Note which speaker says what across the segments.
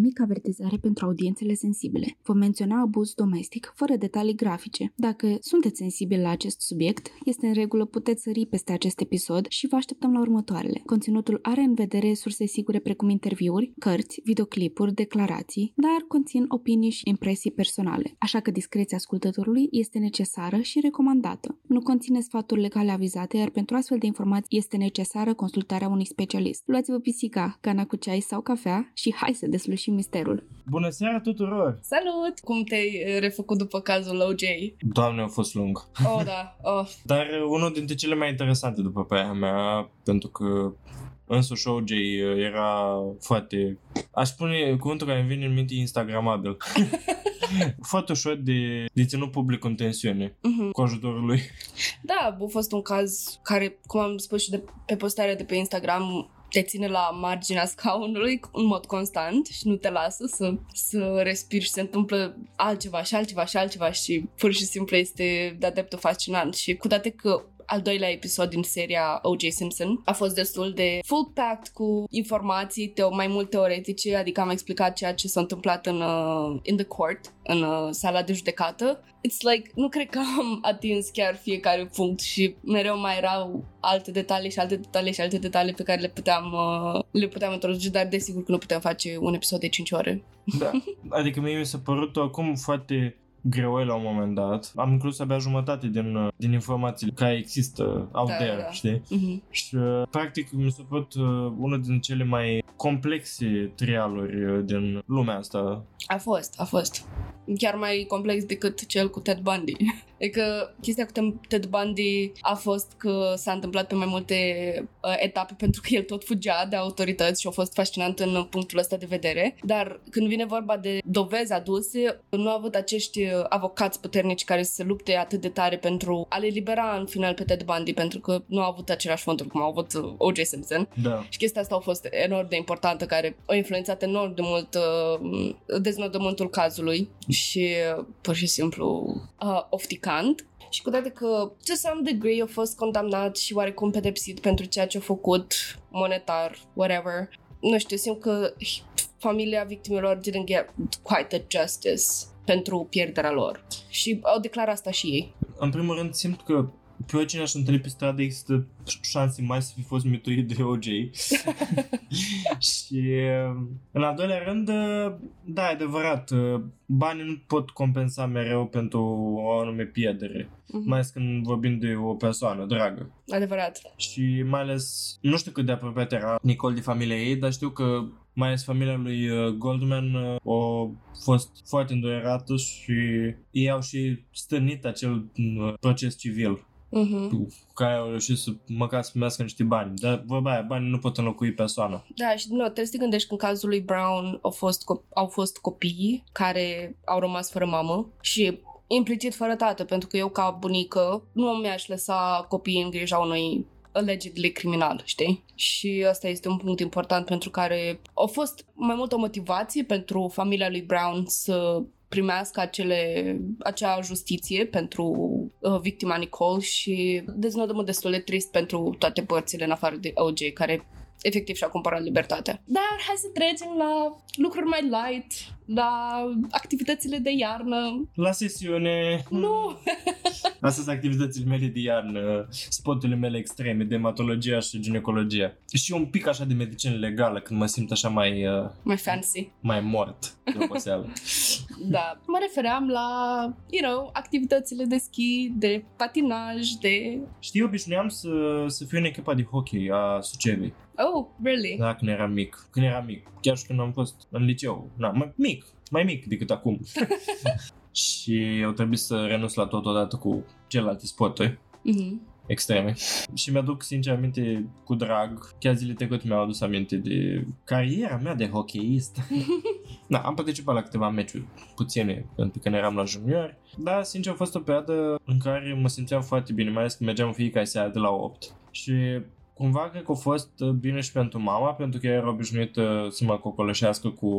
Speaker 1: mică avertizare pentru audiențele sensibile. Vom menționa abuz domestic, fără detalii grafice. Dacă sunteți sensibili la acest subiect, este în regulă, puteți sări peste acest episod și vă așteptăm la următoarele. Conținutul are în vedere surse sigure precum interviuri, cărți, videoclipuri, declarații, dar conțin opinii și impresii personale, așa că discreția ascultătorului este necesară și recomandată. Nu conține sfaturi legale avizate, iar pentru astfel de informații este necesară consultarea unui specialist. Luați-vă pisica, cana cu ceai sau cafea și hai să deslușim misterul.
Speaker 2: Bună seara tuturor!
Speaker 3: Salut! Cum te-ai uh, refăcut după cazul OJ?
Speaker 2: Doamne, a fost lung.
Speaker 3: Oh, da. Oh.
Speaker 2: Dar uh, unul dintre cele mai interesante după părerea mea, pentru că însuși OJ uh, era foarte... Aș spune cuvântul care îmi vine în minte instagramabil. foarte ușor de, de ținut public în tensiune
Speaker 3: Mhm.
Speaker 2: cu ajutorul lui.
Speaker 3: Da, a fost un caz care, cum am spus și de, pe postarea de pe Instagram, te ține la marginea scaunului în mod constant și nu te lasă să, să respiri și se întâmplă altceva și altceva și altceva și pur și simplu este de-a dreptul fascinant. Și cu toate că al doilea episod din seria O.J. Simpson a fost destul de full packed cu informații teo- mai mult teoretice, adică am explicat ceea ce s-a întâmplat în uh, in the court, în uh, sala de judecată. It's like, nu cred că am atins chiar fiecare punct și mereu mai erau alte detalii și alte detalii și alte detalii pe care le puteam, uh, le puteam introduce, dar desigur că nu puteam face un episod de 5 ore.
Speaker 2: Da. Adică mie mi s-a părut acum foarte greu la un moment dat. Am inclus abia jumătate din, uh, din informațiile care există out
Speaker 3: Da,
Speaker 2: there,
Speaker 3: da.
Speaker 2: știi?
Speaker 3: Mhm.
Speaker 2: Și uh, practic mi s-a părut uh, unul din cele mai complexe trialuri uh, din lumea asta.
Speaker 3: A fost, a fost. Chiar mai complex decât cel cu Ted Bundy. Adică chestia cu Ted- Ted Bundy a fost că s-a întâmplat pe mai multe uh, etape pentru că el tot fugea de autorități și a fost fascinant în punctul ăsta de vedere. Dar când vine vorba de dovezi aduse, nu a avut acești uh, avocați puternici care să se lupte atât de tare pentru a le libera în final pe Ted Bundy, pentru că nu au avut același fonduri cum au avut uh, O.J. Simpson.
Speaker 2: Da.
Speaker 3: Și chestia asta a fost enorm de importantă, care a influențat enorm de mult uh, deznodământul cazului și uh, pur și simplu uh, ofticant. Și cu toate că, to some degree, a fost condamnat și oarecum pedepsit pentru ceea ce a făcut, monetar, whatever. Nu știu, simt că familia victimelor didn't get quite the justice pentru pierderea lor. Și au declarat asta și ei.
Speaker 2: În primul rând simt că pe oricine aș întâlni pe stradă există șanse mai să fi fost mituit de OJ. și uh, în al doilea rând, uh, da, e adevărat, uh, banii nu pot compensa mereu pentru o anume pierdere.
Speaker 3: Mhm.
Speaker 2: Mai ales când vorbim de o persoană dragă.
Speaker 3: Adevărat.
Speaker 2: Și mai ales, nu știu cât de apropiat era Nicole de familia ei, dar știu că mai ales familia lui uh, Goldman uh, a fost foarte înduierată și ei au și stârnit acel uh, proces civil
Speaker 3: Mhm.
Speaker 2: cu care au reușit să măcar să primească niște bani. Dar vorba aia, banii nu pot înlocui persoana.
Speaker 3: Da, și nu, trebuie să te gândești că în cazul lui Brown au fost, co- au fost copii care au rămas fără mamă și implicit fără tată, pentru că eu ca bunică nu mi-aș lăsa copiii în grija unui allegedly criminal, știi? Și asta este un punct important pentru care a fost mai mult o motivație pentru familia lui Brown să primească acele, acea justiție pentru uh, victima Nicole și deznodământ destul de trist pentru toate părțile în afară de OJ, care efectiv și-a cumpărat libertatea. Dar hai să trecem la lucruri mai light, la activitățile de iarnă.
Speaker 2: La sesiune...
Speaker 3: Nu!
Speaker 2: Astea sunt activitățile mele de iarnă, spoturile mele extreme, dermatologia și ginecologia. Și un pic așa de medicină legală, când mă simt așa mai, uh,
Speaker 3: Mai fancy.
Speaker 2: mai mort de oboseală.
Speaker 3: Da. Mă refeream la, you know, activitățile de schi, de patinaj, de...
Speaker 2: Știi, obișnuiam să, să fiu în echipa de hockey a Sucevei.
Speaker 3: Oh, really?
Speaker 2: Da, când eram mic. Când eram mic. Chiar și când am fost în liceu. Na, mai mic. Mai mic decât acum. și au trebuit să renunț la tot odată cu celelalte sporturi
Speaker 3: Mhm.
Speaker 2: extreme. Și mi-aduc sincer aminte cu drag. Chiar zile trecute mi-au adus aminte de cariera mea de hockeyist. da, am participat la câteva meciuri puține pentru că când eram la junior. Dar sincer a fost o perioadă în care mă simțeam foarte bine, mai ales că mergeam în fiecare seară de la 8. Și cumva cred că a fost uh, bine și pentru mama, pentru că ea era obișnuită să mă cocoloșească cu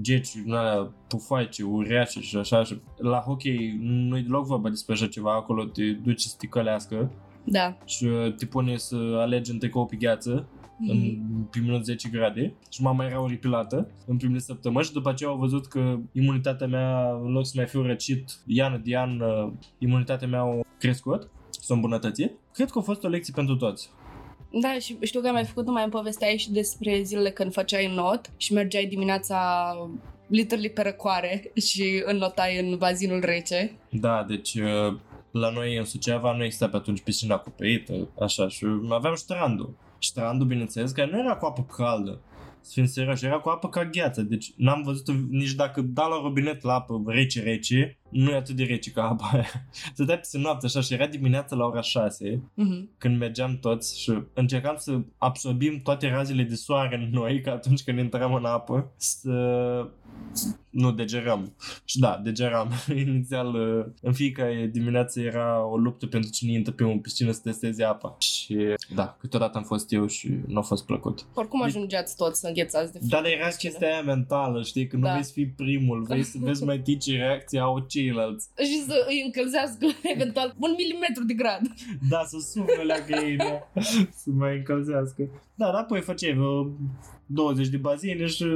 Speaker 2: geci, din alea pufoaice, uriașe și așa. Și la hockey nu-i deloc vorba despre așa ceva, acolo te duci să te călească
Speaker 3: Da.
Speaker 2: și uh, te pune să alegi între tricou pe gheață în primele 10 grade și mama era oripilată în primele săptămâni și după aceea au văzut că imunitatea mea, în loc să mai fiu răcit, ian de an, uh, imunitatea mea a crescut, s-a îmbunătățit. Cred că a fost o lecție pentru toți.
Speaker 3: Da, și știu că ai mai făcut, mai povesteai și despre zilele când făceai not și mergeai dimineața literally pe răcoare și înnotai în bazinul rece.
Speaker 2: Da, deci uh, la noi în Suceava nu exista pe atunci piscina acoperită, așa, și aveam strandul. Strandul, bineînțeles, care nu era cu apă caldă, să fim serioși, era cu apă ca gheață, deci n-am văzut nici dacă dau la robinet la apă rece-rece, nu e atât de rece ca apa aia. Stăteai peste noapte așa și era dimineața la ora 6,
Speaker 3: Mm-hmm.
Speaker 2: când mergeam toți și încercam să absorbim toate razele de soare în noi, ca atunci când intram în apă, să nu degerăm. Și da, degeram. Inițial, uh, în fiecare dimineață era o luptă pentru cine intră pe un piscină să testeze apa. Și da, câteodată am fost eu și nu a fost plăcut.
Speaker 3: Oricum ajungeați toți să înghețați de
Speaker 2: Dar
Speaker 3: frică.
Speaker 2: era chestia aia mentală, știi, că nu
Speaker 3: Da.
Speaker 2: vrei să fii primul, vrei să vezi mai tii ce reacție au ceilalți.
Speaker 3: Și să îi încălzească eventual un milimetru de grad.
Speaker 2: Da, să sufle la găină, să mai încălzească. Da, dar apoi făceai vreo 20 de bazine și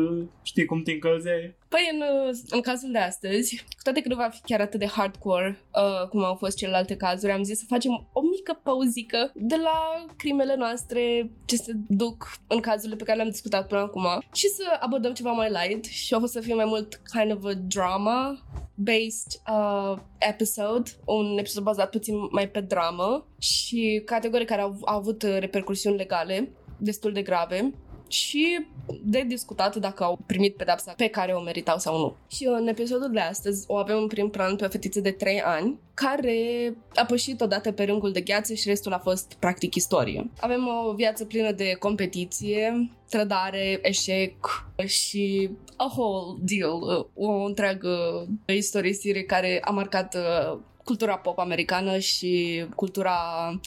Speaker 2: știi cum te încălzeai.
Speaker 3: Păi în, în cazul de astăzi, cu toate că nu va fi chiar atât de hardcore uh, cum au fost celelalte cazuri, am zis să facem o mică pauzică de la crimele noastre ce se duc în cazurile pe care le-am discutat până acum și să abordăm ceva mai light și o să fie mai mult kind of a drama based uh, episode, un episod bazat puțin mai pe dramă și categorii care au, au avut uh, repercursiuni legale destul de grave și de discutat dacă au primit pedapsa pe care o meritau sau nu. Și în episodul de astăzi o avem în prim plan pe o fetiță de 3 ani care a pășit odată pe rângul de gheață și restul a fost practic istorie. Avem o viață plină de competiție, trădare, eșec și a whole deal, o întreagă istorisire care a marcat uh, cultura pop americană și cultura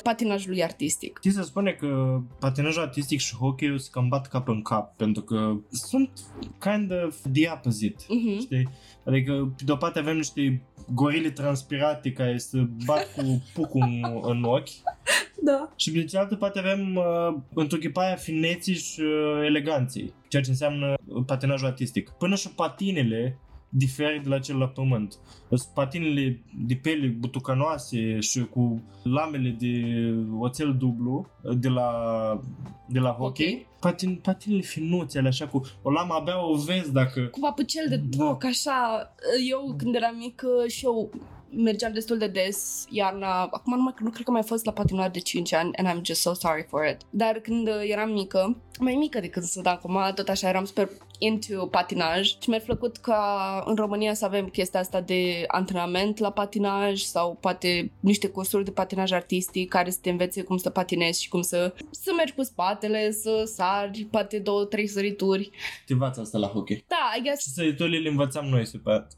Speaker 3: patinajului artistic.
Speaker 2: Știi să spune că patinajul artistic și hockey se cam bat cap în cap, pentru că sunt kind of the opposite.
Speaker 3: Mhm.
Speaker 2: Știi? Adică, pe de o parte avem niște gorile transpirate care se bat cu pucul în, în ochi
Speaker 3: Da.
Speaker 2: și pe de cealaltă parte avem uh, întruchiparea fineții și uh, eleganței, ceea ce înseamnă uh, patinajul artistic. Până și patinele diferă de la cel la pământ. Sunt patinele de pele butucanoase și cu lamele de oțel dublu uh, de la, de la hockey.
Speaker 3: Ok.
Speaker 2: Patin, patinele finuțe, alea așa cu o lamă abia o vezi dacă
Speaker 3: Cu papucel de
Speaker 2: Da.
Speaker 3: toc, așa. Eu, când eram mică, și eu mergeam destul de des iarna. Acum nu, mai, nu cred că mai fost la patinoar de 5 ani and I'm just so sorry for it. Dar când uh, eram mică, mai mică decât sunt acum, tot așa eram super into patinaj și mi-a plăcut ca în România să avem chestia asta de antrenament la patinaj sau poate niște cursuri de patinaj artistic care să te învețe cum să patinezi și cum să, să mergi cu spatele, să sari, poate două, trei sărituri.
Speaker 2: te învață asta la hockey.
Speaker 3: Da, I guess
Speaker 2: Și săriturile le învățam noi super.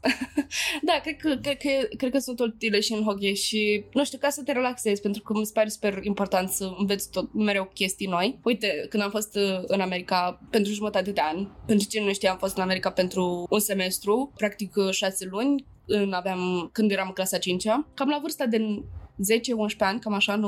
Speaker 3: Da, cred că, cred, că, cred că sunt utile și în hockey și, nu știu, ca să te relaxezi, pentru că mi se pare super important să înveți tot mereu chestii noi. Uite, când am fost uh, în America pentru jumătate de an, pentru cine nu știe, am fost în America pentru un semestru, practic uh, șase luni, în aveam, când eram în clasa 5 cam la vârsta de 10-11 ani, cam așa, 90-11,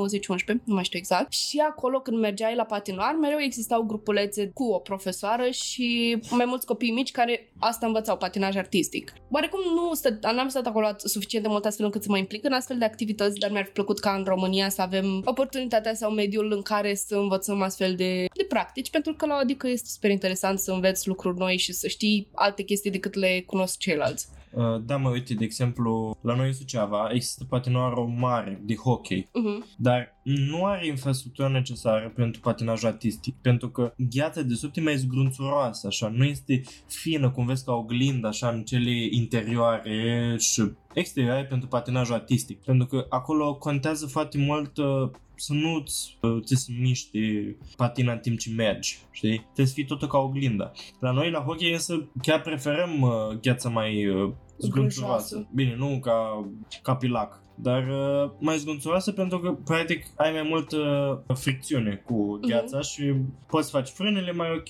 Speaker 3: nu mai știu exact. Și acolo când mergeai la patinoar, mereu existau grupulețe cu o profesoară și mai mulți copii mici care asta învățau, patinaj artistic. Oarecum nu stă, n-am stat acolo suficient de mult astfel încât să mă implic în astfel de activități, dar mi-ar fi plăcut ca în România să avem oportunitatea sau mediul în care să învățăm astfel de, de practici, pentru că la adică este super interesant să înveți lucruri noi și să știi alte chestii decât le cunosc ceilalți.
Speaker 2: Uh, da, mă, uite, de exemplu, la noi în Suceava există patinoară mare de hockey,
Speaker 3: Uh-huh.
Speaker 2: dar nu are infrastructura necesară pentru patinajul artistic, pentru că gheața de sub e mai zgrunțuroasă, așa, nu este fină, cum vezi, ca oglindă, așa, în cele interioare și exterioare pentru patinajul artistic, pentru că acolo contează foarte mult uh, să nu-ți uh, ți se miște patina în timp ce mergi, știi? Trebuie să fii totul ca oglinda. La noi, la hockey, însă, chiar preferăm uh, gheața mai uh, zgrunțuroasă.
Speaker 3: Grunjoasă.
Speaker 2: Bine, nu ca, ca pe lac. Dar uh, mai zgunțuroasă pentru că, practic, ai mai multă fricțiune cu gheața uh-huh. și poți să faci frânele mai ok,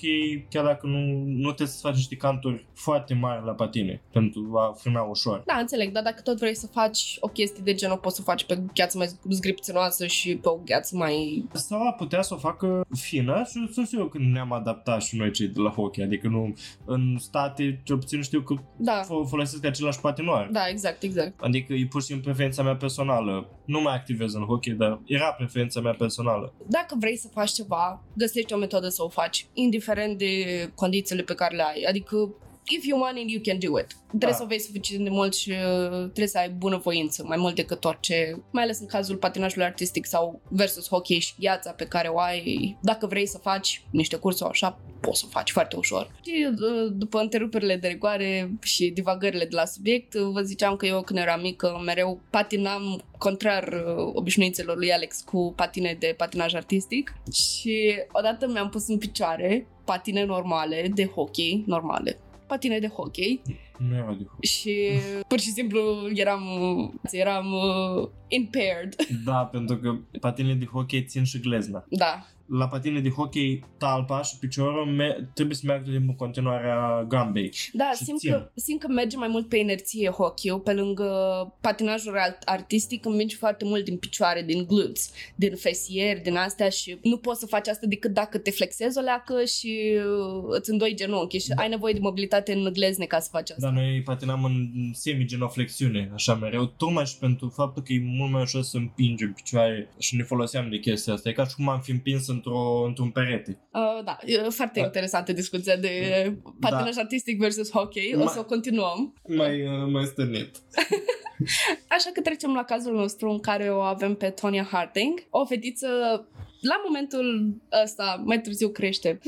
Speaker 2: chiar dacă nu, nu trebuie să faci niște canturi foarte mari la patine pentru a frâna ușor.
Speaker 3: Da, înțeleg, dar dacă tot vrei să faci o chestie de genul, poți să faci pe gheață mai zgripținoasă și pe o gheață mai...
Speaker 2: Sau a putea să o facă fină și sunt eu când ne-am adaptat și noi cei de la hockey, adică nu în state, cel puțin știu că
Speaker 3: Da,
Speaker 2: folosesc același patinoar.
Speaker 3: da, exact, exact.
Speaker 2: Adică e pur și simplu preferința mea personală. Nu mai activez în hockey, dar era preferința mea personală.
Speaker 3: Dacă vrei să faci ceva, găsești o metodă să o faci, indiferent de condițiile pe care le ai. Adică, if you want it, you can do it. Trebuie
Speaker 2: Da.
Speaker 3: să o vezi suficient de mult și uh, trebuie să ai bună voință, mai mult decât orice, mai ales în cazul patinajului artistic sau versus hockey și gheața pe care o ai. Dacă vrei să faci niște cursuri așa, poți să o faci foarte ușor. Și uh, după întreruperile de rigoare și divagările de la subiect, uh, vă ziceam că eu când eram mică mereu patinam contrar uh, obișnuințelor lui Alex cu patine de patinaj artistic și odată mi-am pus în picioare patine normale de hockey, normale, patine de hockey
Speaker 2: Nu era de hockey.
Speaker 3: și pur și simplu eram, eram uh, impaired.
Speaker 2: Da, pentru că patinele de hockey țin și glezna.
Speaker 3: Da,
Speaker 2: La patine de hockey, talpa și piciorul me- trebuie să meargă din continuarea gambei.
Speaker 3: Da,
Speaker 2: Și
Speaker 3: simt
Speaker 2: țin.
Speaker 3: că, simt că merge mai mult pe inerție hockey pe lângă patinajul art- artistic îmi foarte mult din picioare, din glutes, din fesier, din astea și nu poți să faci asta decât dacă te flexezi o leacă și uh, îți îndoi genunchi și
Speaker 2: Da.
Speaker 3: ai nevoie de mobilitate în glezne ca să faci asta.
Speaker 2: Dar noi patinam în semi-genoflexiune, așa mereu, tocmai și pentru faptul că e mult mai ușor să împingem picioare și ne foloseam de chestia asta. E ca și cum am fi împins într-o, într-un perete.
Speaker 3: Uh, da, e foarte
Speaker 2: Da.
Speaker 3: interesantă discuția de patinaj artistic versus hockey. O
Speaker 2: Ma-
Speaker 3: să o continuăm.
Speaker 2: Mai, uh, mai stănit.
Speaker 3: Așa că trecem la cazul nostru în care o avem pe Tonya Harding, o fetiță la momentul ăsta mai târziu crește.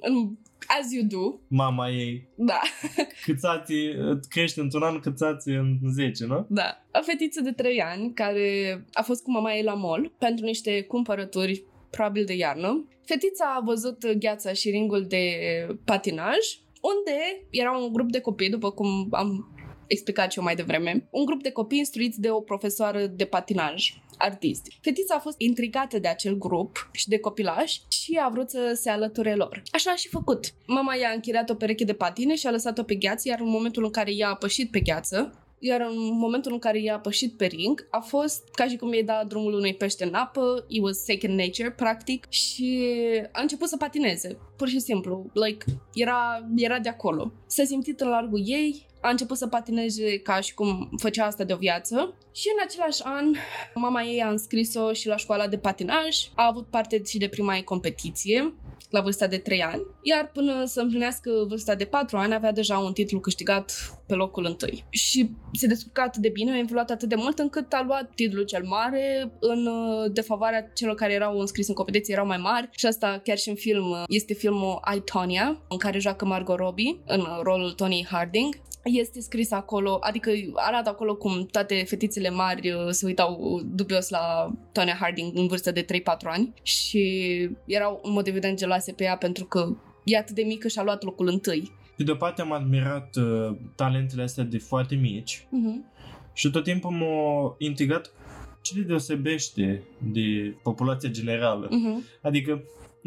Speaker 3: În- As you do,
Speaker 2: Mama ei,
Speaker 3: da,
Speaker 2: câțații, crește într-un an, câțații în 10, nu?
Speaker 3: da. O fetiță de 3 ani care a fost cu mama ei la mall pentru niște cumpărături probabil de iarnă. Fetița a văzut gheața și ringul de patinaj, unde era un grup de copii, după cum am explicat și eu mai devreme, un grup de copii instruiți de o profesoară de patinaj artist. Fetița a fost intrigată de acel grup și de copilași și a vrut să se alăture lor. Așa a și făcut. Mama i-a închiriat o pereche de patine și a lăsat-o pe gheață, iar în momentul în care ea a pășit pe gheață, iar în momentul în care ea a pășit pe ring, a fost ca și cum i-ai dat drumul unui pește în apă, it was second nature, practic, și a început să patineze, pur și simplu, like, era, era de acolo. S-a simțit în largul ei, a început să patineze ca și cum făcea asta de o viață. Și în același an mama ei a înscris-o și la școala de patinaj, a avut parte și de prima ei competiție la vârsta de 3 ani, iar până să împlinească vârsta de 4 ani avea deja un titlu câștigat pe locul întâi. Și se descurca atât de bine, a evoluat atât de mult încât a luat titlul cel mare în uh, defavoarea celor care erau înscriși în competiție, erau mai mari. Și asta chiar și în film uh, este filmul I, Tonya, în care joacă Margot Robbie în uh, rolul Tony Harding este scris acolo, adică arată acolo cum toate fetițele mari uh, se uitau dubios la Tonya Harding în vârstă de 3-4 ani și erau în mod evident geloase pe ea pentru că e atât de mică și a luat locul întâi.
Speaker 2: Pe de o parte am admirat uh, talentele astea de foarte mici
Speaker 3: Uh-huh.
Speaker 2: și tot timpul m-a intrigat ce le deosebește de populația generală.
Speaker 3: Uh-huh.
Speaker 2: Adică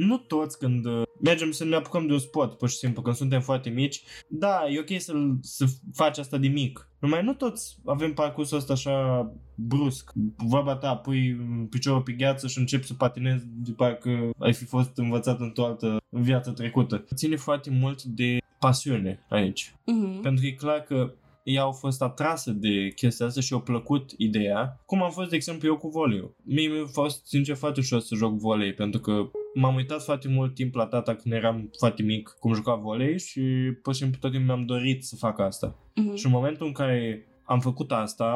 Speaker 2: nu toți când uh, mergem să ne apucăm de un sport, pur și simplu, când suntem foarte mici, da, e ok să, să faci asta de mic. Numai nu toți avem parcursul ăsta așa brusc. Vorba ta, pui piciorul pe gheață și începi să patinezi de parcă ai fi fost învățat într-o altă viață trecută. Ține foarte mult de pasiune aici.
Speaker 3: Uh-huh.
Speaker 2: Pentru că e clar că ea au fost atrasă de chestia asta și au plăcut ideea. Cum am fost, de exemplu, eu cu voleiul. Mie mi-a fost, sincer, foarte ușor să joc volei, pentru că m-am uitat foarte mult timp la tata când eram foarte mic cum juca volei și pur și simplu tot timpul mi-am dorit să fac asta.
Speaker 3: Uh-huh.
Speaker 2: Și în momentul în care am făcut asta,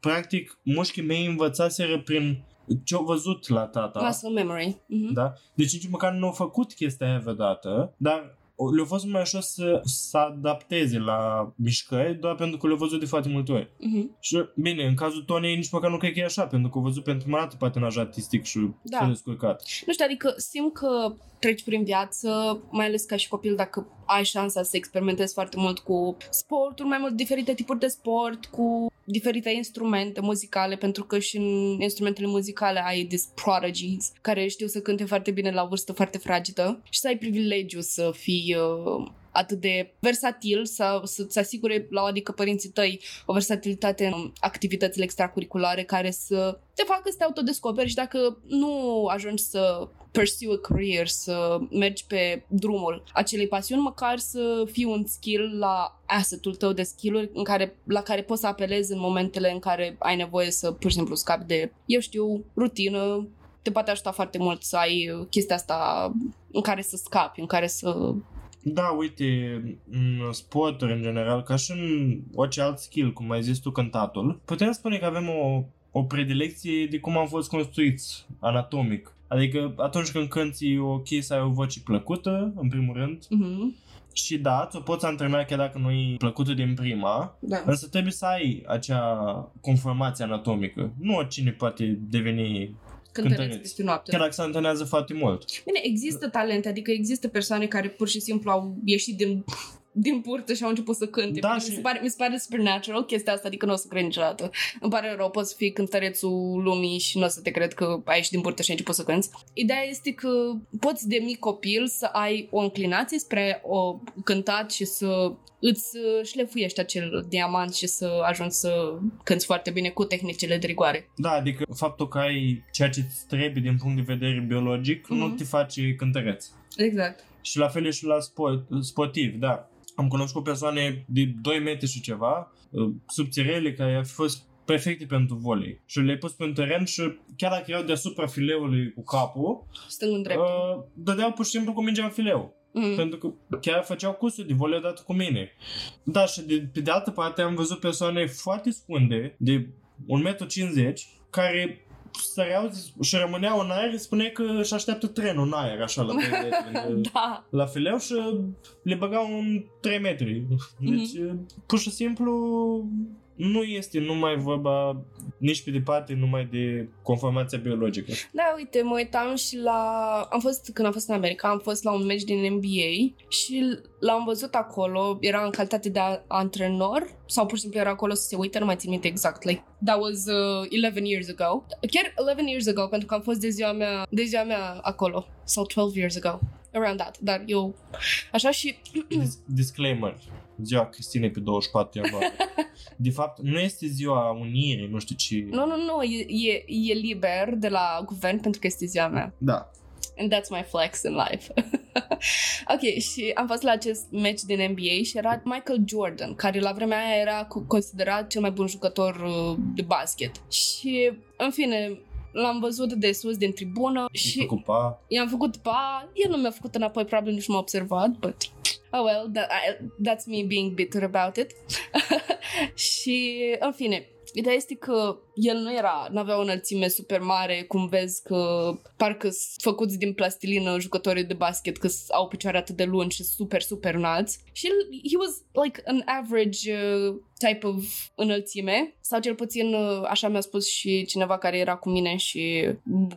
Speaker 2: practic, mușchii mei învățaseră prin ce au văzut la tata.
Speaker 3: Muscle memory. Uh-huh.
Speaker 2: Da? Deci nici măcar nu au făcut chestia aia vreodată, dar o- le-a fost mai ușor să, să adapteze la mișcări doar pentru că le-au văzut de foarte multe ori.
Speaker 3: Uh-huh.
Speaker 2: Și bine, în cazul Tonei nici măcar nu cred că e așa, pentru că au văzut pentru prima dată patinaj artistic și
Speaker 3: Da.
Speaker 2: s-a descurcat.
Speaker 3: Nu știu, adică simt că treci prin viață, mai ales ca și copil, dacă ai șansa să experimentezi foarte mult cu sporturi, mai mult diferite tipuri de sport, cu diferite instrumente muzicale, pentru că și în instrumentele muzicale ai these prodigies care știu să cânte foarte bine la o vârstă foarte fragedă și să ai privilegiu să fii uh, atât de versatil, să, să-ți asigure la adică părinții tăi o versatilitate în activitățile extracurriculare care să te facă să te autodescoperi și dacă nu ajungi să pursue a career, să mergi pe drumul acelei pasiuni, măcar să fii un skill la assetul tău de skill în care, la care poți să apelezi în momentele în care ai nevoie să pur și simplu scapi de, eu știu, rutină, te poate ajuta foarte mult să ai chestia asta în care să scapi, în care să
Speaker 2: Da, uite, în sporturi în general, ca și în orice alt skill, cum ai zis tu, cântatul, putem spune că avem o, o predilecție de cum am fost construiți anatomic. Adică atunci când cânti e ok să ai o voce plăcută, în primul rând,
Speaker 3: Mhm.
Speaker 2: și da, ți-o poți antrena chiar dacă nu e plăcută din prima,
Speaker 3: Da.
Speaker 2: însă trebuie să ai acea conformație anatomică. Nu oricine poate deveni
Speaker 3: Cântăreț
Speaker 2: cântăreț.
Speaker 3: peste noapte.
Speaker 2: chiar dacă se antrenează foarte mult.
Speaker 3: Bine, există talente, adică există persoane care pur și simplu au ieșit din din burtă și au început să cânte.
Speaker 2: Da,
Speaker 3: mi,
Speaker 2: și-
Speaker 3: se pare, mi se pare supernatural chestia asta, adică nu o să cred niciodată. Îmi pare rău, poți să fii cântărețul lumii și nu o să te cred că ai ieșit din burtă și ai început să cânti. Ideea este că poți de mic copil să ai o înclinație spre o cântat și să îți uh, șlefuiești acel diamant și să ajungi să cânti foarte bine cu tehnicile de rigoare.
Speaker 2: Da, adică faptul că ai ceea ce îți trebuie din punct de vedere biologic nu
Speaker 3: Mhm.
Speaker 2: te face cântăreț.
Speaker 3: Exact.
Speaker 2: Și la fel e și la sport, sportiv, da. Am cunoscut persoane de 2 metri și ceva, uh, subțirele, care au fost perfecte pentru volei. Și le-ai pus pe un teren și chiar dacă erau deasupra fileului cu capul,
Speaker 3: Stâng în drept.
Speaker 2: uh, dădeau pur și simplu cu mingea în fileu.
Speaker 3: Mm.
Speaker 2: Pentru că chiar făceau cursuri de volei odată cu mine. Da, și de, pe de altă parte am văzut persoane foarte scunde, de 1,50 m, care săreau și rămâneau în aer, spunea că își așteaptă trenul în aer, așa, la, la,
Speaker 3: Da.
Speaker 2: la fileu și le băgau în 3 metri. Deci, pur și simplu, nu este numai vorba nici pe departe numai de conformația biologică.
Speaker 3: Da, uite, mă uitam și la... Am fost, când am fost în America, am fost la un meci din NBA și l-am văzut acolo, era în calitate de a- antrenor sau pur și simplu era acolo să se uite, nu mai țin minte exact. Like, that was uh, 11 years ago. Chiar 11 years ago, pentru că am fost de ziua mea, de ziua mea acolo. Sau 12 years ago. Around that. Dar eu... Așa și...
Speaker 2: Dis- disclaimer. Ziua Cristinei pe 24 ianuarie. De fapt, nu este ziua unirii, nu știu ce...
Speaker 3: Nu, nu, nu, e, e, e liber de la guvern pentru că este ziua mea.
Speaker 2: Da.
Speaker 3: And that's my flex in life. ok, și am fost la acest match din NBA și era Michael Jordan, care la vremea aia era cu- considerat cel mai bun jucător uh, de basket. Și, în fine, l-am văzut de sus din tribună
Speaker 2: Și...
Speaker 3: și
Speaker 2: Cupa.
Speaker 3: i-am făcut pa, el nu mi-a făcut înapoi, probabil nici m-a observat, but oh well, that, I, that's me being bitter about it. și, în fine, ideea este că el nu era, nu avea o înălțime super mare, cum vezi că parcă sunt făcuți din plastilină jucătorii de basket, că au picioare atât de lungi și super, super înalți. Și el, he was like an average uh, type of înălțime, sau cel puțin uh, așa mi-a spus și cineva care era cu mine și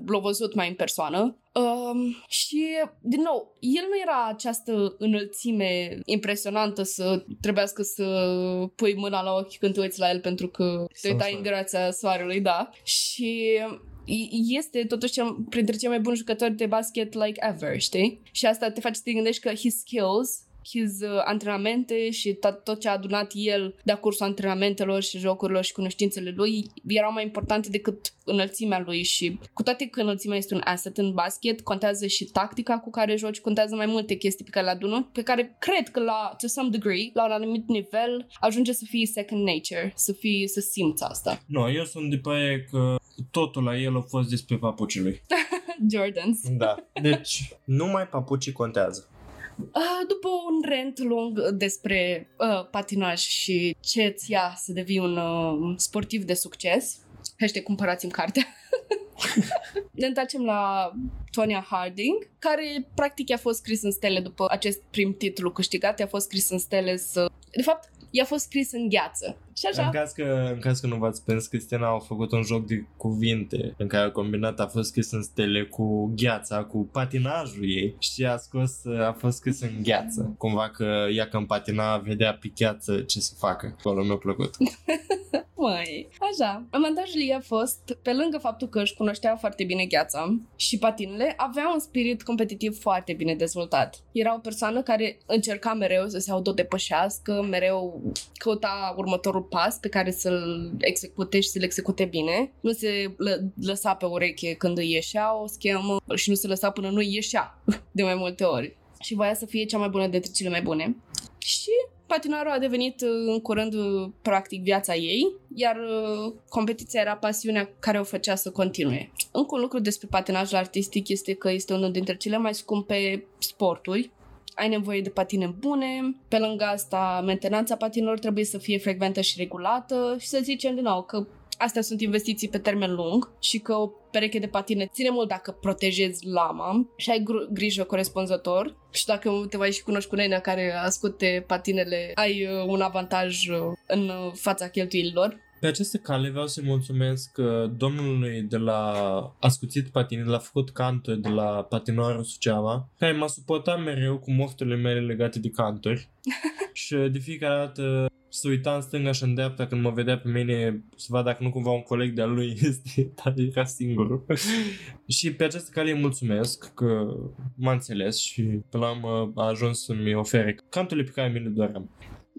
Speaker 3: l-a văzut mai în persoană. Um, și, din nou, el nu era această înălțime impresionantă să trebuiască să pui mâna la ochi când te uiți la el pentru că te
Speaker 2: Sau
Speaker 3: uitai
Speaker 2: să-
Speaker 3: în grația soarelui, da. Și este totuși cel, printre cei mai buni jucători de basket like ever, știi? Și asta te face să te gândești că his skills his uh, antrenamente și tot, tot ce a adunat el de-a cursul antrenamentelor și jocurilor și cunoștințele lui erau mai importante decât înălțimea lui și cu toate că înălțimea este un asset în basket, contează și tactica cu care joci, contează mai multe chestii pe care le adună, pe care cred că la, to some degree, la un anumit nivel, ajunge să fie second nature, să fie, să simți asta.
Speaker 2: Nu, eu sunt de părere că totul la el a fost despre papucii lui.
Speaker 3: Jordans.
Speaker 2: Da. Deci, numai papucii contează.
Speaker 3: Uh, după un rent lung despre uh, patinaj și ce îți ia să devii un uh, sportiv de succes, hashtag cumpărați-mi cartea, ne întoarcem la Tonya Harding, care practic a fost scris în stele după acest prim titlu câștigat, a fost scris în stele să... De fapt, i-a fost scris în gheață. Și așa.
Speaker 2: În caz, că, în caz că nu v-ați prins, Cristina a făcut un joc de cuvinte în care a combinat, a fost scris în stele cu gheața, cu patinajul ei și a scos, a fost scris în gheață. Cumva că ea când patina vedea pe gheață ce să facă. Acolo mi-a plăcut.
Speaker 3: Măi, așa. Avantajul ei a fost, pe lângă faptul că își cunoștea foarte bine gheața și patinele, avea un spirit competitiv foarte bine dezvoltat. Era o persoană care încerca mereu să se autodepășească, mereu căuta următorul pas pe care să-l execute și să-l execute bine. Nu se lă- lăsa pe ureche când îi ieșea o schemă și nu se lăsa până nu îi ieșea de mai multe ori. Și voia să fie cea mai bună dintre cele mai bune. Și patinarul a devenit uh, în curând uh, practic viața ei, iar uh, competiția era pasiunea care o făcea să continue. Încă un lucru despre patinajul artistic este că este unul dintre cele mai scumpe sporturi. Ai nevoie de patine bune, pe lângă asta mentenanța patinelor trebuie să fie frecventă și regulată și să zicem din nou că astea sunt investiții pe termen lung și că o pereche de patine ține mult dacă protejezi lama și ai gr- grijă corespunzător și dacă te mai și cunoști cu nenea care ascute patinele, ai uh, un avantaj uh, în uh, fața cheltuielilor.
Speaker 2: Pe această cale vreau să-i mulțumesc uh, domnului de la Ascuțit Patine, l-a făcut canturi de la Patinoarul Suceava, care m-a suportat mereu cu moftele mele legate de canturi. și de fiecare dată să uita în stânga și în dreapta când mă vedea pe mine să vadă dacă nu cumva un coleg de-al lui este, dar era singurul. și pe această cale îi mulțumesc că m-a înțeles și pe la urmă a ajuns să-mi ofere canturile pe care mi le doream.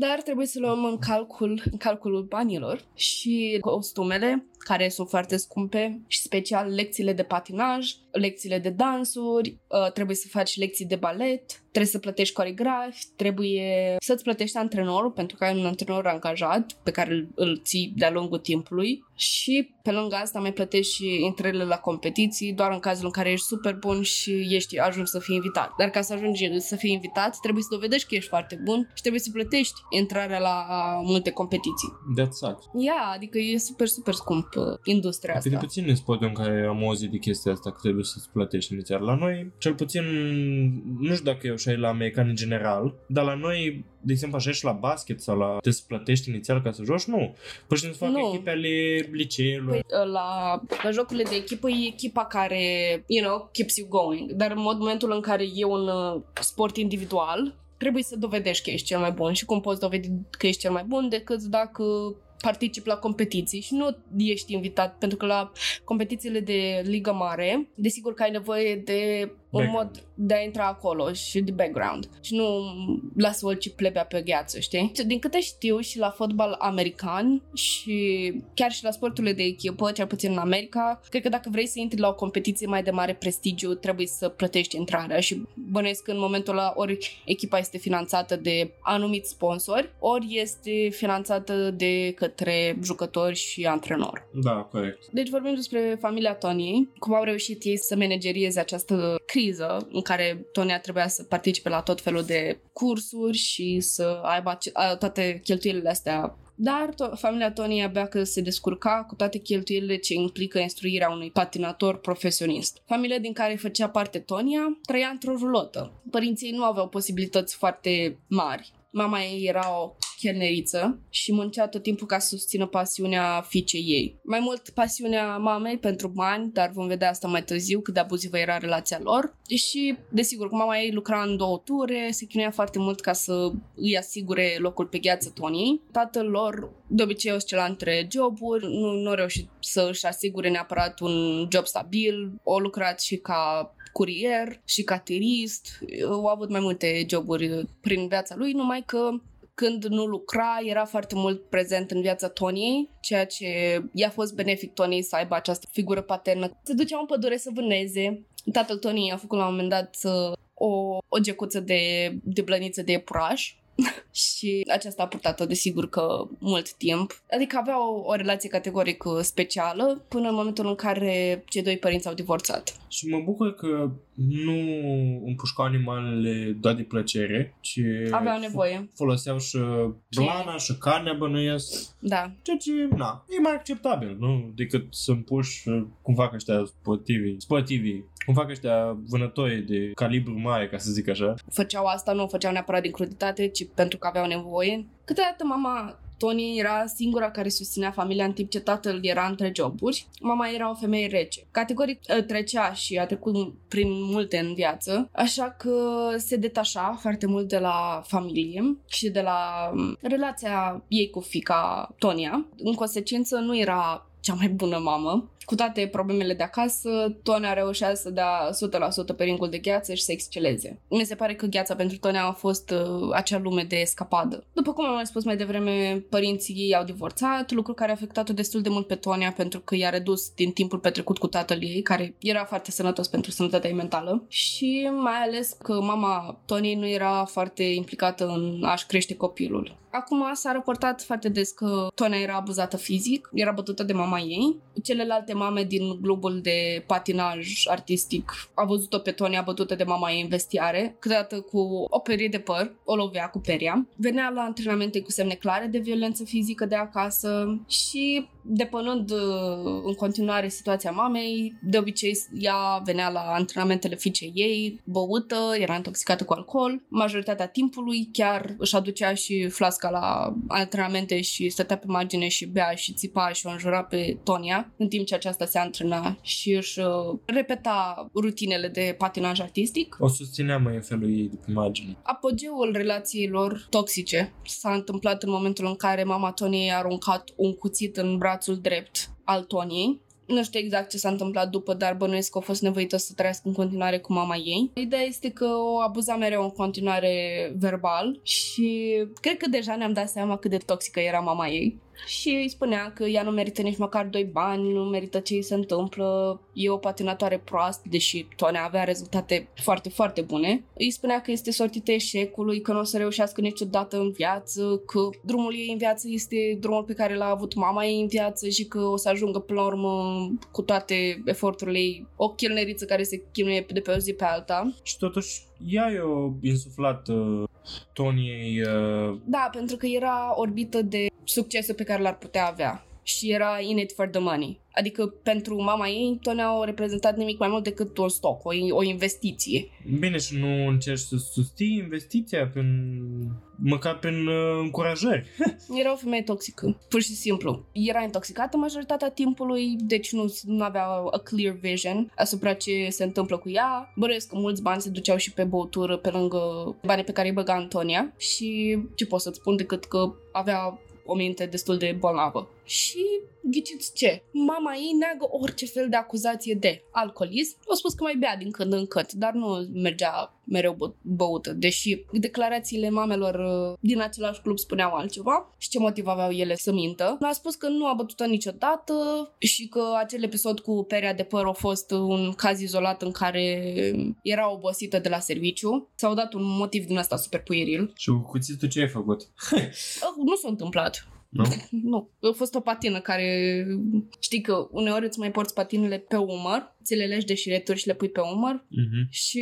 Speaker 3: Dar trebuie să luăm în calcul în calculul banilor și costumele, care sunt foarte scumpe și special lecțiile de patinaj, lecțiile de dansuri, uh, trebuie să faci lecții de balet, trebuie să plătești coregrafi, trebuie să-ți plătești antrenorul pentru că ai un antrenor angajat pe care îl, îl ții de-a lungul timpului și pe lângă asta mai plătești și intrările la competiții doar în cazul în care ești super bun și ești ajungi să fii invitat. Dar ca să ajungi să fii invitat, trebuie să dovedești că ești foarte bun și trebuie să plătești intrarea la multe competiții.
Speaker 2: That sucks.
Speaker 3: Ia, adică e super, super scump uh, industria
Speaker 2: Cât de
Speaker 3: asta.
Speaker 2: puțin în sportul în care am auzit de chestia asta că trebuie să-ți plătești inițial. La noi, cel puțin, nu știu dacă e așa la american în general, dar la noi, de exemplu, așa și la basket sau la te să plătești inițial ca să joci, nu. Pur și simplu fac
Speaker 3: Nu.
Speaker 2: echipe ale liceelor.
Speaker 3: Păi, la, la jocurile de echipă e echipa care, you know, keeps you going. Dar în mod momentul în care e un uh, sport individual, trebuie să dovedești că ești cel mai bun. Și cum poți dovedi că ești cel mai bun decât dacă participi la competiții și nu ești invitat, pentru că la competițiile de ligă mare, desigur că ai nevoie de un
Speaker 2: Background.
Speaker 3: mod de a intra acolo și de background. Și nu lasă orice plebea pe gheață, știi? Din câte știu și la fotbal american și chiar și la sporturile de echipă, cel puțin în America, cred că dacă vrei să intri la o competiție mai de mare prestigiu, trebuie să plătești intrarea și bănuiesc că în momentul ăla ori echipa este finanțată de anumiți sponsori, ori este finanțată de către jucători și antrenor.
Speaker 2: Da, corect.
Speaker 3: Deci vorbim despre familia Toniei, cum au reușit ei să managerieze această criză în care Tonia trebuia să participe la tot felul de cursuri și să aibă ace- a- toate cheltuielile astea. Dar to- familia Toniei abia că se descurca cu toate cheltuielile ce implică instruirea unui patinator profesionist. Familia din care făcea parte Tonia trăia într-o rulotă. Părinții ei nu aveau posibilități foarte mari. Mama ei era o chelneriță și muncea tot timpul ca să susțină pasiunea fiicei ei. Mai mult pasiunea mamei pentru bani, dar vom vedea asta mai târziu cât de abuzivă era relația lor. Și, desigur, cu mama ei lucra în două ture, se chinuia foarte mult ca să îi asigure locul pe gheață Toniei. Tatăl lor, de obicei, oscila între joburi, nu, nu a reușit să își asigure neapărat un job stabil, o lucrat și ca curier și ca tirist, au avut mai multe joburi prin viața lui, numai că când nu lucra, era foarte mult prezent în viața Toniei, ceea ce i-a fost benefic Toniei să aibă această figură paternă. Se ducea în pădure să vâneze. Tatăl Toniei a făcut la un moment dat uh, o, o gecuță de, de blăniță de iepuraș și aceasta a purtat-o, desigur, că mult timp. Adică avea o, o relație categoric uh, specială până în momentul în care cei doi părinți au divorțat.
Speaker 2: Și mă bucur că nu împușcau animalele doar de plăcere, ci
Speaker 3: Aveau nevoie.
Speaker 2: foloseau și blana și carnea bănuiesc.
Speaker 3: Da.
Speaker 2: Ceea ce, na, e mai acceptabil, nu? Decât să împuși uh, cum fac ăștia sportivi, sportivi, cum fac ăștia vânători de calibru mare, ca să zic așa.
Speaker 3: Făceau asta, nu o făceau neapărat din cruditate, ci pentru că aveau nevoie. Câteodată mama Tony era singura care susținea familia în timp ce tatăl era între joburi. Mama era o femeie rece. Categoric ă, trecea și a trecut prin multe în viață, așa că se detașa foarte mult de la familie și de la relația ei cu fica Tonia. În consecință nu era cea mai bună mamă. Cu toate problemele de acasă, Tonia reușea să dea 100% pe ringul de gheață și să exceleze. Mi se pare că gheața pentru Tonia a fost uh, acea lume de escapadă. După cum am mai spus mai devreme, părinții ei au divorțat, lucru care a afectat-o destul de mult pe Tonia pentru că i-a redus din timpul petrecut cu tatăl ei, care era foarte sănătos pentru sănătatea ei mentală și mai ales că mama Toniei nu era foarte implicată în a-și crește copilul. Acum s-a raportat foarte des că Tonia era abuzată fizic, era bătută de mama ei. Celelalte mame din globul de patinaj artistic au văzut-o pe Tonia bătută de mama ei în vestiare, câteodată cu o perie de păr, o lovea cu peria. Venea la antrenamente cu semne clare de violență fizică de acasă și depănând uh, în continuare situația mamei, de obicei ea venea la antrenamentele fiicei ei, băută, era intoxicată cu alcool, majoritatea timpului chiar își aducea și flasca la antrenamente și stătea pe margine și bea și țipa și o înjura pe Tonia, în timp ce aceasta se antrena și își uh, repeta rutinele de patinaj artistic.
Speaker 2: O susținea mai în felul ei de pe margine.
Speaker 3: Apogeul relațiilor toxice s-a întâmplat în momentul în care mama Toniei a aruncat un cuțit în braț brațul drept al Toniei. Nu știu exact ce s-a întâmplat după, dar bănuiesc că a fost nevoită să trăiască în continuare cu mama ei. Ideea este că o abuza mereu în continuare verbal și cred că deja ne-am dat seama cât de toxică era mama ei și îi spunea că ea nu merită nici măcar doi bani, nu merită ce îi se întâmplă, e o patinatoare proastă, deși Toane avea rezultate foarte, foarte bune. Îi spunea că este sortită eșecului, că nu o să reușească niciodată în viață, că drumul ei în viață este drumul pe care l-a avut mama ei în viață și că o să ajungă până la urmă cu toate eforturile ei o chelneriță care se chinuie de pe o zi pe alta.
Speaker 2: Și totuși ea i-a insuflat uh, Toniei... Uh...
Speaker 3: Da, pentru că era orbită de succesul pe care l-ar putea avea și era in it for the money. Adică pentru mama ei tot au reprezentat nimic mai mult decât un stoc, o, o investiție.
Speaker 2: Bine, și nu încerci să susții investiția prin, măcar prin uh, încurajări.
Speaker 3: Era o femeie toxică, pur și simplu. Era intoxicată majoritatea timpului, deci nu, nu avea a clear vision asupra ce se întâmplă cu ea. Bănuiesc că mulți bani se duceau și pe băutură pe lângă banii pe care îi băga Antonia și ce pot să-ți spun decât că avea o minte destul de bolnavă. Și ghiciți ce? Mama ei neagă orice fel de acuzație de alcoolism. O spus că mai bea din când în când, dar nu mergea mereu bă- băută, deși declarațiile mamelor uh, din același club spuneau altceva și ce motiv aveau ele să mintă. A spus că nu a bătut-o niciodată și că acel episod cu perea de păr a fost un caz izolat în care era obosită de la serviciu. S-au dat un motiv din asta super puieril.
Speaker 2: Și cu cuțitul ce ai făcut?
Speaker 3: nu s-a întâmplat.
Speaker 2: Nu?
Speaker 3: nu. A fost o patină care... Știi că uneori îți mai porți patinele pe umăr, ți le legi de șireturi și le pui pe umăr
Speaker 2: uh-huh.
Speaker 3: și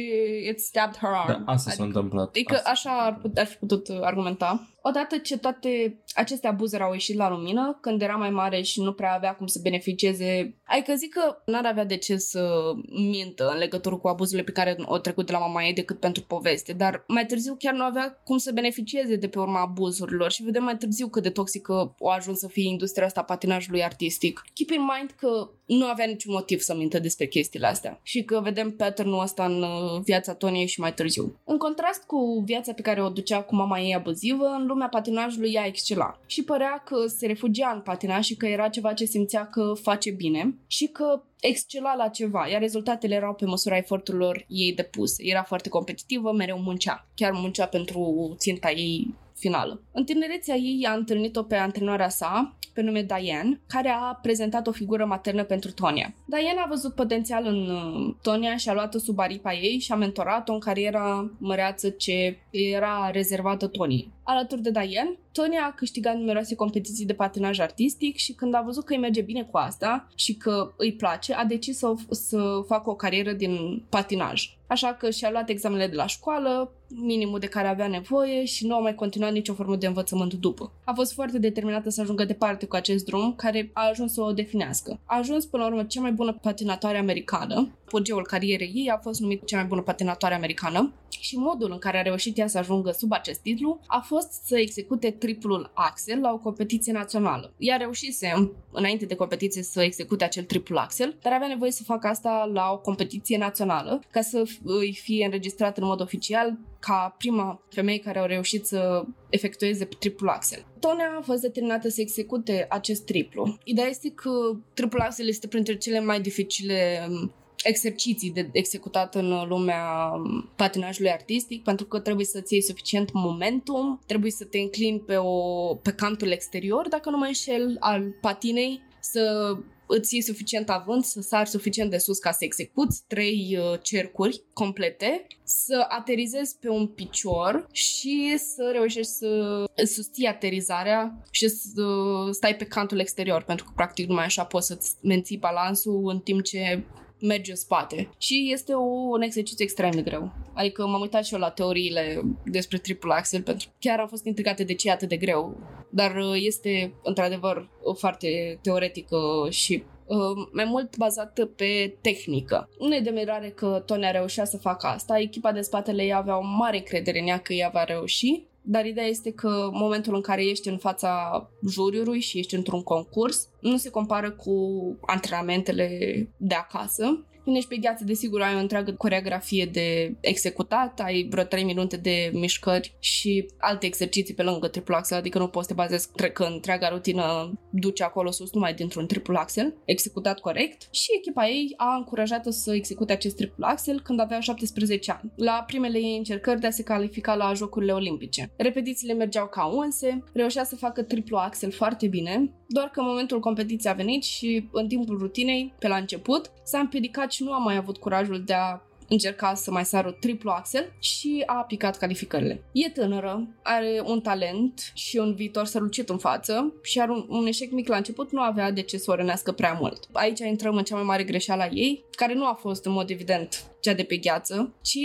Speaker 3: it stabbed her arm.
Speaker 2: Da, asta adică, s-a întâmplat.
Speaker 3: Adică
Speaker 2: asta
Speaker 3: așa ar, put, ar fi putut argumenta. Odată ce toate aceste abuzuri au ieșit la lumină, când era mai mare și nu prea avea cum să beneficieze, ai că zic că n-ar avea de ce să mintă în legătură cu abuzurile pe care o trecut de la mama ei decât pentru poveste, dar mai târziu chiar nu avea cum să beneficieze de pe urma abuzurilor și vedem mai târziu cât de toxică o ajuns să fie industria asta patinajului artistic. Keep in mind că nu avea niciun motiv să mintă despre chestiile astea și că vedem pattern-ul ăsta în uh, viața Toniei și mai târziu. În contrast cu viața pe care o ducea cu mama ei abuzivă, în lumea patinajului ea excela și părea că se refugia în patinaj și că era ceva ce simțea că face bine și că excela la ceva, iar rezultatele erau pe măsura eforturilor ei depuse. Era foarte competitivă, mereu muncea. Chiar muncea pentru ținta ei finală. În tinerețea ei a întâlnit-o pe antrenoarea sa, pe nume Diane, care a prezentat o figură maternă pentru Tonia. Diane a văzut potențial în uh, Tonia și a luat-o sub aripa ei și a mentorat-o în cariera măreață ce era rezervată Toniei. Alături de Diane, Tonia a câștigat numeroase competiții de patinaj artistic și când a văzut că îi merge bine cu asta și că îi place, a decis să, să facă o carieră din patinaj. Așa că și-a luat examenele de la școală, minimul de care avea nevoie și nu a mai continuat nicio formă de învățământ după. A fost foarte determinată să ajungă departe cu acest drum, care a ajuns să o definească. A ajuns până la urmă cea mai bună patinatoare americană. Pogeul carierei ei a fost numit cea mai bună patinatoare americană și modul în care a reușit ea să ajungă sub acest titlu a fost să execute triplul axel la o competiție națională. Ea reușise înainte de competiție să execute acel triplul axel, dar avea nevoie să facă asta la o competiție națională ca să îi fie înregistrat în mod oficial ca prima femeie care au reușit să efectueze triplul axel. Tonia a fost determinată să execute acest triplu. Ideea este că triplul axel este printre cele mai dificile um, exerciții de executat în lumea um, patinajului artistic, pentru că trebuie să-ți iei suficient momentum, trebuie să te înclini pe, o, pe cantul exterior, dacă nu mă înșel, al patinei, să îți iei suficient avânt, să sari suficient de sus ca să execuți trei uh, cercuri complete, să aterizezi pe un picior și să reușești să susții aterizarea și să stai pe cantul exterior, pentru că practic numai așa poți să-ți menții balansul în timp ce merge în spate. Și este o, un exercițiu extrem de greu. Adică m-am uitat și eu la teoriile despre triple axel pentru că chiar am fost intrigată de ce e atât de greu. Dar uh, este într-adevăr foarte teoretică și Uh, mai mult bazată pe tehnică. Nu e de mirare că Tony a reușit să facă asta, echipa de spatele ei avea o mare credere în ea că ea va reuși, dar ideea este că momentul în care ești în fața juriului și ești într-un concurs, nu se compară cu antrenamentele de acasă când ești pe gheață, desigur, ai o întreagă coreografie de executat, ai vreo 3 minute de mișcări și alte exerciții pe lângă triple axel, adică nu poți să te bazezi că întreaga rutină duce acolo sus numai dintr-un triple axel, executat corect și echipa ei a încurajat-o să execute acest triple axel când avea 17 ani, la primele ei încercări de a se califica la Jocurile Olimpice. Repetițiile mergeau ca unse, reușea să facă triple axel foarte bine, doar că în momentul competiției a venit și în timpul rutinei, pe la început, s-a împiedicat și nu a mai avut curajul de a încerca să mai sară triplu axel și a aplicat calificările. E tânără, are un talent și un viitor sărucit în față și are un, un eșec mic la început, nu avea de ce să o rănească prea mult. Aici intrăm în cea mai mare greșeală a ei, care nu a fost în mod evident cea de pe gheață, ci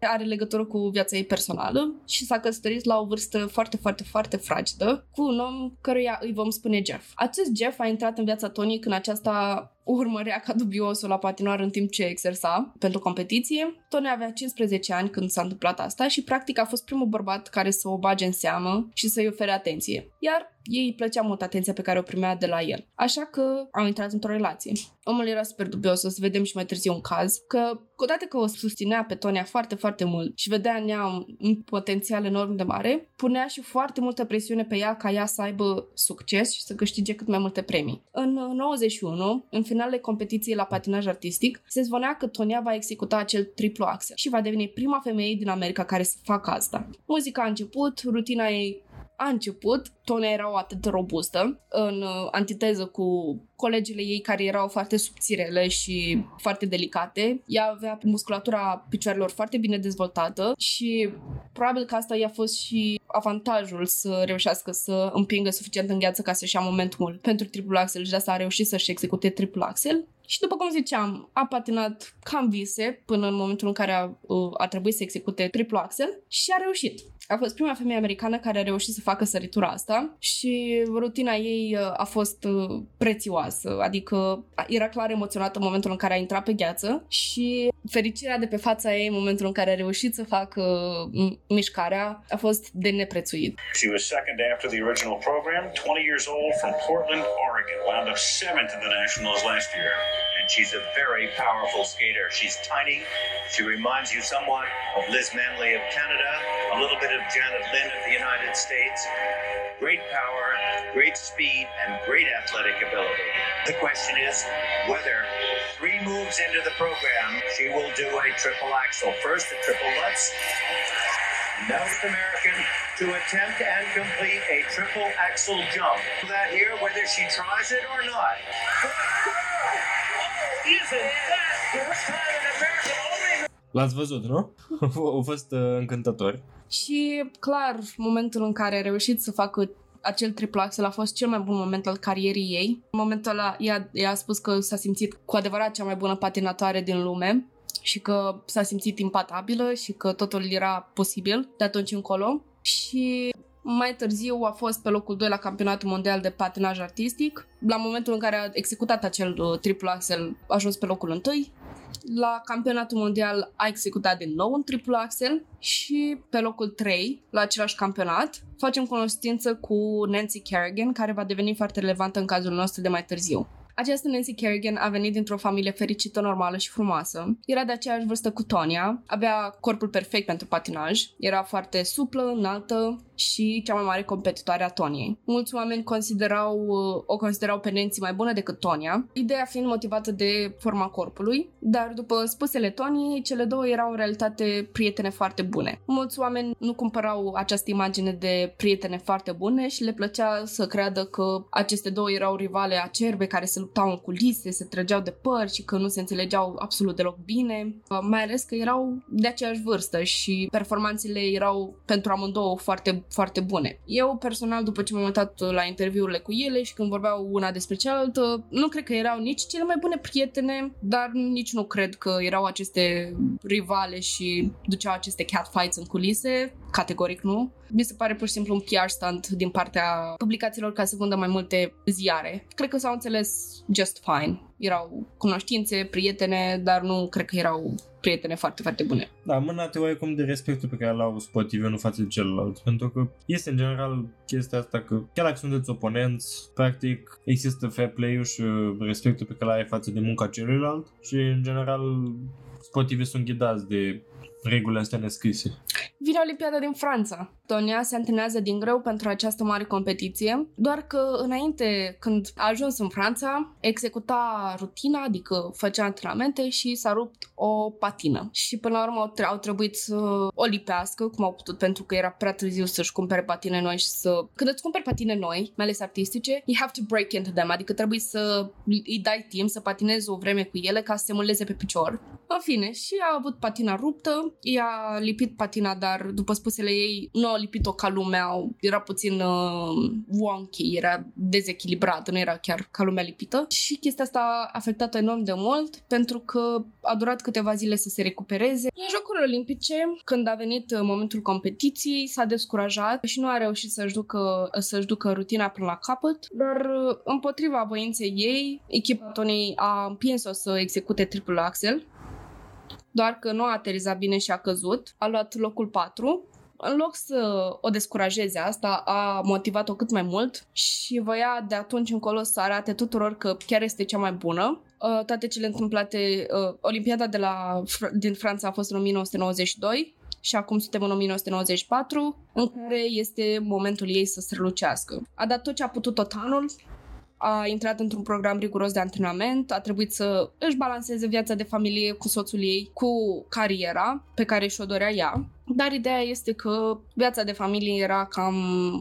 Speaker 3: are legătură cu viața ei personală și s-a căsătorit la o vârstă foarte, foarte, foarte fragedă cu un om căruia îi vom spune Jeff. Acest Jeff a intrat în viața Tony când aceasta urmărea ca dubiosul la patinoar în timp ce exersa pentru competiție. Tony avea 15 ani când s-a întâmplat asta și practic a fost primul bărbat care să o bage în seamă și să-i ofere atenție. Iar ei îi plăcea mult atenția pe care o primea de la el. Așa că au intrat într-o relație. Omul era super dubios, o să vedem și mai târziu un caz, că odată că o susținea pe Tonia foarte, foarte mult și vedea în ea un, un potențial enorm de mare, punea și foarte multă presiune pe ea ca ea să aibă succes și să câștige cât mai multe premii. În 91, în finalele competiției la patinaj artistic, se zvonea că Tonia va executa acel triplu axel și va deveni prima femeie din America care să facă asta. Muzica a început, rutina ei a început, Tonia era o atât de robustă, în uh, antiteză cu colegile ei care erau foarte subțirele și foarte delicate. Ea avea musculatura picioarelor foarte bine dezvoltată și probabil că asta i-a fost și avantajul să reușească să împingă suficient în gheață ca să-și ia momentul pentru triple axel și de asta a reușit să-și execute triple axel. Și după cum ziceam, a patinat cam vise până în momentul în care a, uh, a trebuit să execute triple axel și a reușit. A fost prima femeie americană care a reușit să facă săritura asta și rutina ei uh, a fost uh, prețioasă, adică era clar emoționată în momentul în care a intrat pe gheață și fericirea de pe fața ei în momentul în care a reușit să facă mișcarea a fost de neprețuit.
Speaker 4: She was second after the original program, 20 years old from Portland, Oregon, wound up seventh in the nationals last year. And she's a very powerful skater. She's tiny. She reminds you somewhat of Liz Manley of Canada, a little bit of Janet Lynn of the United States. Great power, great speed, and great athletic ability. The question is whether three moves into the program, she will do a triple axel. First, a triple lutz. North American to attempt and complete a triple axel jump. That here, whether she tries it or not. Isn't that first time in America only?
Speaker 2: L-ați văzut, nu? A fost uh, încântător.
Speaker 3: Și clar, momentul în care a reușit să facă acel triplu axel a fost cel mai bun moment al carierii ei. În momentul ăla, ea, ea a spus că s-a simțit cu adevărat cea mai bună patinatoare din lume și că s-a simțit impatabilă și că totul era posibil de atunci încolo. Și mai târziu a fost pe locul 2 la campionatul mondial de patinaj artistic. La momentul în care a executat acel uh, triplu axel, a ajuns pe locul 1. La campionatul mondial a executat din nou un triplu axel și pe locul 3, la același campionat, facem cunoștință cu Nancy Kerrigan, care va deveni foarte relevantă în cazul nostru de mai târziu. Această Nancy Kerrigan a venit dintr-o familie fericită, normală și frumoasă. Era de aceeași vârstă cu Tonia, avea corpul perfect pentru patinaj, era foarte suplă, înaltă și cea mai mare competitoare a Toniei. Mulți oameni considerau, o considerau pe Nancy mai bună decât Tonia, ideea fiind motivată de forma corpului, dar după spusele Toniei, cele două erau în realitate prietene foarte bune. Mulți oameni nu cumpărau această imagine de prietene foarte bune și le plăcea să creadă că aceste două erau rivale acerbe care se luptau în culise, se trăgeau de păr și că nu se înțelegeau absolut deloc bine, uh, mai ales că erau de aceeași vârstă și performanțele erau pentru amândouă foarte, foarte bune. Eu personal, după ce m-am uitat la interviurile cu ele și când vorbeau una despre cealaltă, nu cred că erau nici cele mai bune prietene, dar nici nu cred că erau aceste rivale și duceau aceste catfights în culise, categoric nu. Mi se pare pur și simplu un PR stunt din partea publicațiilor ca să vândă mai multe ziare. Cred că s-au înțeles just fine. Erau cunoștințe, prietene, dar nu cred că erau prietene foarte, foarte bune.
Speaker 2: Da, mânate oarecum de respectul pe care l-au sportivii unul față de celălalt. Pentru că este în general chestia asta că chiar dacă sunteți oponenți, practic există fair play-ul și respectul pe care l-ai față de munca celuilalt și în general sportivii sunt ghidați de regulile astea nescrise.
Speaker 3: Vine Olimpiada din Franța. Tonia se antrenează din greu pentru această mare competiție, doar că înainte, când a ajuns în Franța, executa rutina, adică făcea antrenamente și s-a rupt o patină. Și până la urmă au trebuit să o lipească, cum au putut, pentru că era prea târziu să-și cumpere patine noi și să... Când îți cumperi patine noi, mai ales artistice, you have to break into them, adică trebuie să îi dai timp să patinezi o vreme cu ele ca să se mâleze pe picior. În fine, și a avut patina ruptă, i-a lipit patina, dar după spusele ei, nu a lipit-o ca lumea, era puțin uh, wonky, era dezechilibrată, nu era chiar ca lumea lipită. Și chestia asta a afectat enorm de mult, pentru că a durat câteva zile să se recupereze. La Jocurile Olimpice, când a venit uh, momentul competiției, s-a descurajat și nu a reușit să-și ducă, să-și ducă rutina până la capăt, dar uh, împotriva voinței ei, echipa Tonei a împins-o să execute triple axel, doar că nu a aterizat bine și a căzut. A luat locul 4 în loc să o descurajeze asta, a motivat-o cât mai mult și voia de atunci încolo să arate tuturor că chiar este cea mai bună. Uh, toate cele întâmplate, uh, Olimpiada de la, din Franța a fost în 1992 și acum suntem în 1994, în care este momentul ei să strălucească. A dat tot ce a putut tot anul, a intrat într-un program riguros de antrenament, a trebuit să își balanceze viața de familie cu soțul ei, cu cariera pe care și-o dorea ea. Dar ideea este că viața de familie era cam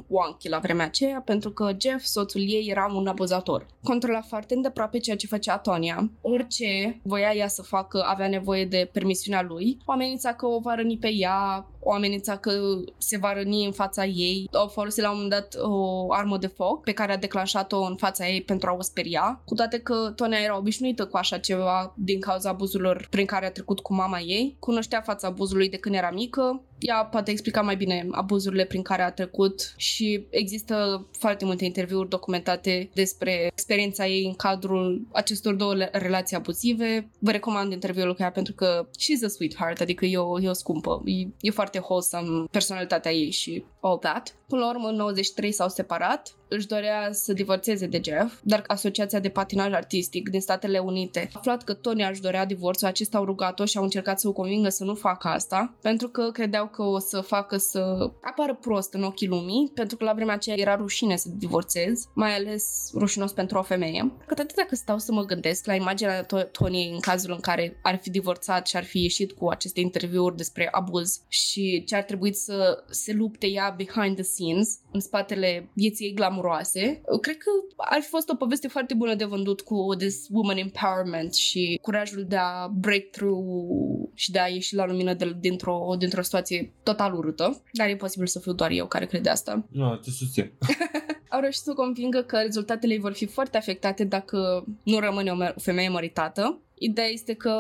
Speaker 3: wonky la vremea aceea, pentru că Jeff, soțul ei, era un abuzator. Controla foarte îndeaproape ceea ce făcea Tonia. Orice voia ea să facă avea nevoie de permisiunea lui. O amenința că o va răni pe ea, o amenința că se va răni în fața ei. O folosit la un moment dat o armă de foc pe care a declanșat-o în fața ei pentru a o speria, cu toate că Tonia era obișnuită cu așa ceva din cauza abuzurilor prin care a trecut cu mama ei. Cunoștea fața abuzului de când era mică, ea poate explica mai bine abuzurile prin care a trecut și există foarte multe interviuri documentate despre experiența ei în cadrul acestor două relații abuzive. Vă recomand interviul cu ea pentru că she's a sweetheart, adică e o, e o scumpă. E, e foarte wholesome personalitatea ei și all that. Până la urmă, în 93 s-au separat își dorea să divorțeze de Jeff, dar Asociația de Patinaj Artistic din Statele Unite a aflat că Tony își dorea divorțul, acesta au rugat-o și au încercat să o convingă să nu facă asta, pentru că credeau că o să facă să apară prost în ochii lumii, pentru că la vremea aceea era rușine să divorțezi, mai ales rușinos pentru o femeie. Că atât dacă stau să mă gândesc la imaginea Tony în cazul în care ar fi divorțat și ar fi ieșit cu aceste interviuri despre abuz și ce ar trebui să se lupte ea behind the scenes, în spatele vieții ei glamuroase. Cred că ar fi fost o poveste foarte bună de vândut cu this woman empowerment și curajul de a break through și de a ieși la lumină de, dintr-o, dintr-o situație total urâtă. Dar e posibil să fiu doar eu care crede asta.
Speaker 2: Nu, te susțin.
Speaker 3: Au reușit să convingă că rezultatele ei vor fi foarte afectate dacă nu rămâne o femeie măritată. Ideea este că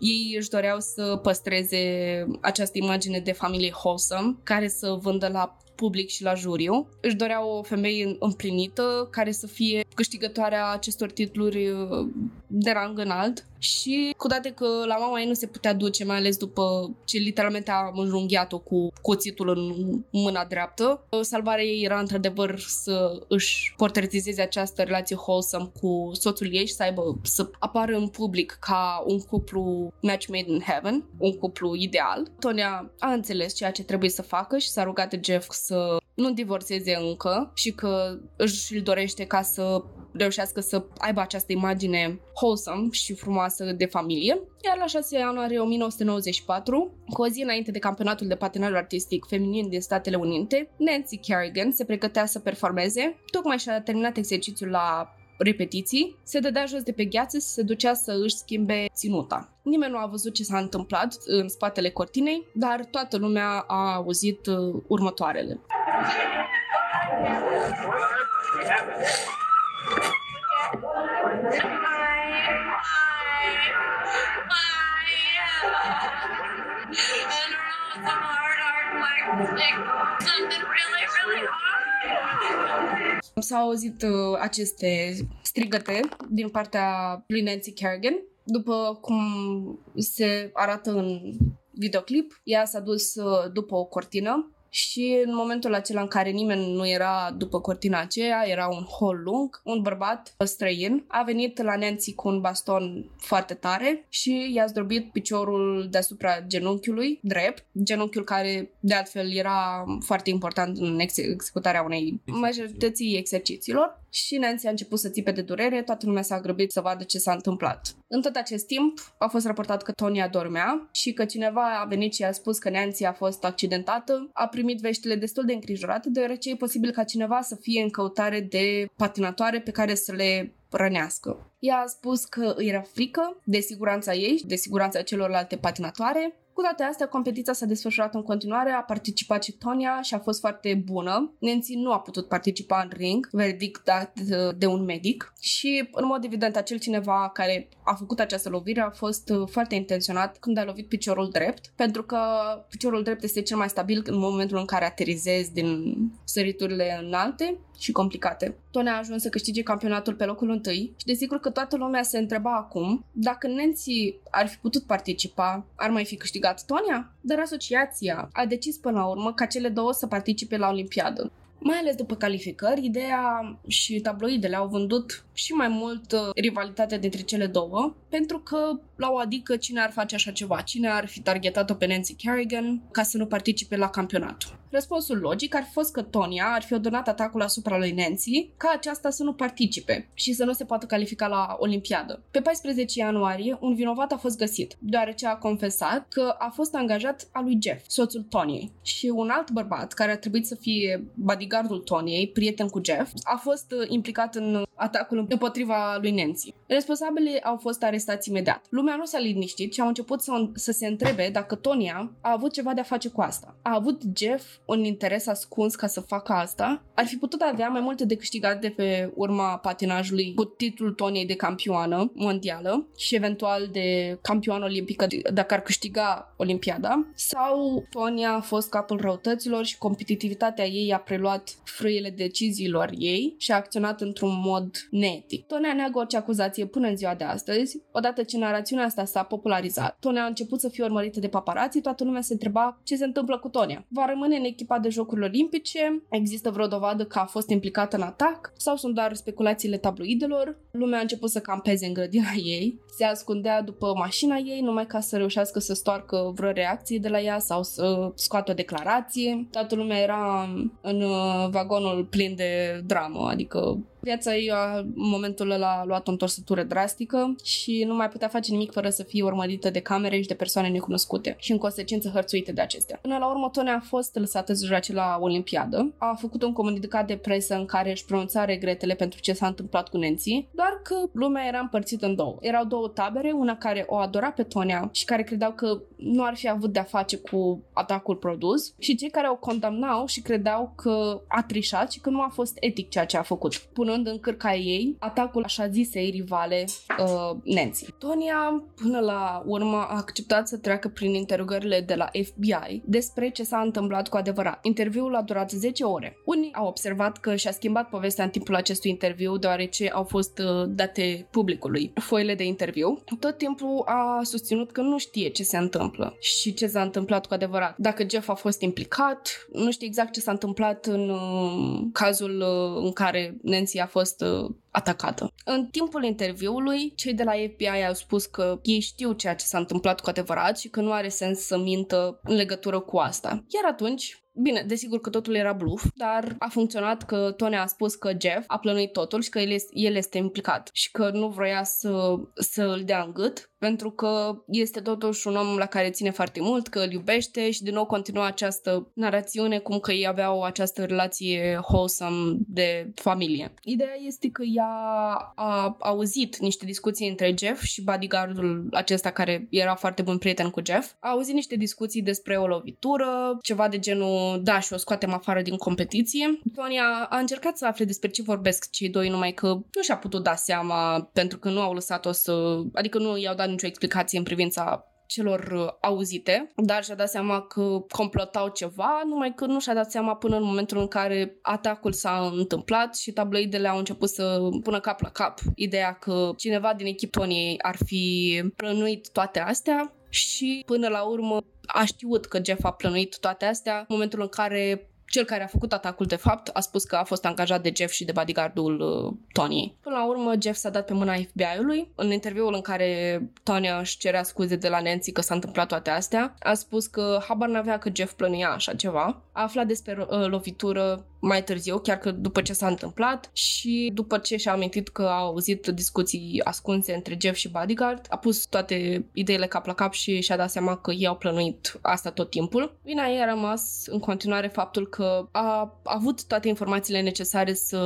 Speaker 3: Ei își doreau să păstreze această imagine de familie wholesome, care să vândă la public și la juriu. Își dorea o femeie împlinită care să fie câștigătoarea acestor titluri uh, de rang înalt și cu toate că la mama ei nu se putea duce, mai ales după ce literalmente a înjunghiat-o cu cuțitul în mâna dreaptă, salvarea ei era într-adevăr să își portretizeze această relație wholesome cu soțul ei și să aibă, să apară în public ca un cuplu match made in heaven, un cuplu ideal. Tonia a înțeles ceea ce trebuie să facă și s-a rugat de Jeff să nu divorțeze încă și că își îl dorește ca să reușească să aibă această imagine wholesome și frumoasă de familie. Iar la 6 ianuarie 1994, cu o zi înainte de campionatul de patinaj artistic feminin din Statele Unite, Nancy Kerrigan se pregătea să performeze. Tocmai și-a terminat exercițiul la repetiții, se dădea jos de pe gheață și se ducea să își schimbe ținuta. Nimeni nu a văzut ce s-a întâmplat în spatele cortinei, dar toată lumea a auzit uh, următoarele. S-au auzit uh, aceste strigăte din partea lui Nancy Kerrigan. După cum se arată în videoclip, ea s-a dus uh, după o cortină și în momentul acela în care nimeni nu era după cortina aceea, era un hol lung, un bărbat străin. A venit la Nancy cu un baston foarte tare și i-a zdrobit piciorul deasupra genunchiului drept, genunchiul care de altfel era foarte important în ex- executarea unei majorității exercițiilor și Nancy a început să țipe de durere, toată lumea s-a grăbit să vadă ce s-a întâmplat. În tot acest timp a fost raportat că Tonia dormea și că cineva a venit și a spus că Nancy a fost accidentată, a primit veștile destul de îngrijorate, deoarece e posibil ca cineva să fie în căutare de patinatoare pe care să le rănească. Ea a spus că îi era frică de siguranța ei și de siguranța celorlalte patinatoare cu toate astea, competiția s-a desfășurat în continuare, a participat și Tonia și a fost foarte bună. Nancy nu a putut participa în ring, verdict dat de un medic și, în mod evident, acel cineva care a făcut această lovire a fost foarte intenționat când a lovit piciorul drept, pentru că piciorul drept este cel mai stabil în momentul în care aterizezi din săriturile înalte și complicate. Tony a ajuns să câștige campionatul pe locul întâi și desigur că toată lumea se întreba acum dacă Nancy ar fi putut participa, ar mai fi câștigat Tonia? Dar asociația a decis până la urmă ca cele două să participe la Olimpiadă. Mai ales după calificări, ideea și tabloidele au vândut și mai mult uh, rivalitatea dintre cele două, pentru că la o adică cine ar face așa ceva, cine ar fi targetat-o pe Nancy Kerrigan ca să nu participe la campionat. Răspunsul logic ar fi fost că Tonia ar fi ordonat atacul asupra lui Nancy ca aceasta să nu participe și să nu se poată califica la Olimpiadă. Pe 14 ianuarie, un vinovat a fost găsit, deoarece a confesat că a fost angajat al lui Jeff, soțul Toniei, și un alt bărbat care a trebuit să fie bodyguardul Toniei, prieten cu Jeff, a fost uh, implicat în atacul împotriva lui Nancy. Responsabilii au fost arestați imediat. Lumea nu s-a liniștit și au început să, să se întrebe dacă Tonia a avut ceva de a face cu asta. A avut Jeff un interes ascuns ca să facă asta? Ar fi putut avea mai multe de câștigat de pe urma patinajului cu titlul Toniei de campioană mondială și eventual de campioană olimpică dacă ar câștiga Olimpiada sau Tonia a fost capul răutăților și competitivitatea ei a preluat frâiele deciziilor ei și a acționat într-un mod neetic. Tonia neagă orice acuzație până în ziua de astăzi. Odată ce narațiunea asta s-a popularizat, Tonia a început să fie urmărită de paparații, toată lumea se întreba ce se întâmplă cu Tonia. Va rămâne în echipa de Jocuri Olimpice? Există vreo dovadă că a fost implicată în atac? Sau sunt doar speculațiile tabloidelor? Lumea a început să campeze în grădina ei, se ascundea după mașina ei numai ca să reușească să stoarcă vreo reacție de la ea sau să scoată o declarație. Toată lumea era în uh, vagonul plin de dramă, adică Viața ei în momentul ăla a luat o întorsătură drastică și nu mai putea face nimic fără să fie urmărită de camere și de persoane necunoscute și în consecință hărțuite de acestea. Până la urmă, Tony a fost lăsată să joace la Olimpiadă. A făcut un comunicat de presă în care își pronunța regretele pentru ce s-a întâmplat cu Nancy, doar că lumea era împărțită în două. Erau două tabere, una care o adora pe Tonia și care credeau că nu ar fi avut de-a face cu atacul produs și cei care o condamnau și credeau că a trișat și că nu a fost etic ceea ce a făcut. Până punând în cârca ei atacul așa zisei rivale uh, Nancy. Tonia, până la urmă, a acceptat să treacă prin interogările de la FBI despre ce s-a întâmplat cu adevărat. Interviul a durat 10 ore. Unii au observat că și-a schimbat povestea în timpul acestui interviu, deoarece au fost uh, date publicului foile de interviu. Tot timpul a susținut că nu știe ce se întâmplă și ce s-a întâmplat cu adevărat. Dacă Jeff a fost implicat, nu știe exact ce s-a întâmplat în uh, cazul uh, în care Nancy a fost uh, atacată. În timpul interviului, cei de la FBI au spus că ei știu ceea ce s-a întâmplat cu adevărat și că nu are sens să mintă în legătură cu asta. Iar atunci, Bine, desigur că totul era bluff, dar a funcționat că Tony a spus că Jeff a plănuit totul și că el este, el este implicat și că nu vrea să, să îl dea în gât pentru că este totuși un om la care ține foarte mult, că îl iubește și din nou continua această narațiune cum că ei aveau această relație wholesome de familie. Ideea este că ea a auzit niște discuții între Jeff și bodyguardul acesta care era foarte bun prieten cu Jeff. A auzit niște discuții despre o lovitură, ceva de genul da și o scoatem afară din competiție. Tonia a încercat să afle despre ce vorbesc cei doi, numai că nu și-a putut da seama pentru că nu au lăsat-o să... adică nu i-au dat nicio explicație în privința celor uh, auzite, dar și-a dat seama că complotau ceva, numai că nu și-a dat seama până în momentul în care atacul s-a întâmplat și tabloidele au început să pună cap la cap ideea că cineva din echiponiei ar fi plănuit toate astea și până la urmă a știut că Jeff a plănuit toate astea. În momentul în care cel care a făcut atacul, de fapt, a spus că a fost angajat de Jeff și de bodyguardul uh, Tony. Până la urmă, Jeff s-a dat pe mâna FBI-ului. În interviul în care Tony își cerea scuze de la Nancy că s-a întâmplat toate astea, a spus că habar n-avea că Jeff plănuia așa ceva. A aflat despre uh, lovitură mai târziu, chiar că după ce s-a întâmplat și după ce și-a amintit că a auzit discuții ascunse între Jeff și Bodyguard, a pus toate ideile cap la cap și și-a dat seama că ei au plănuit asta tot timpul. Vina ei a rămas în continuare faptul că a avut toate informațiile necesare să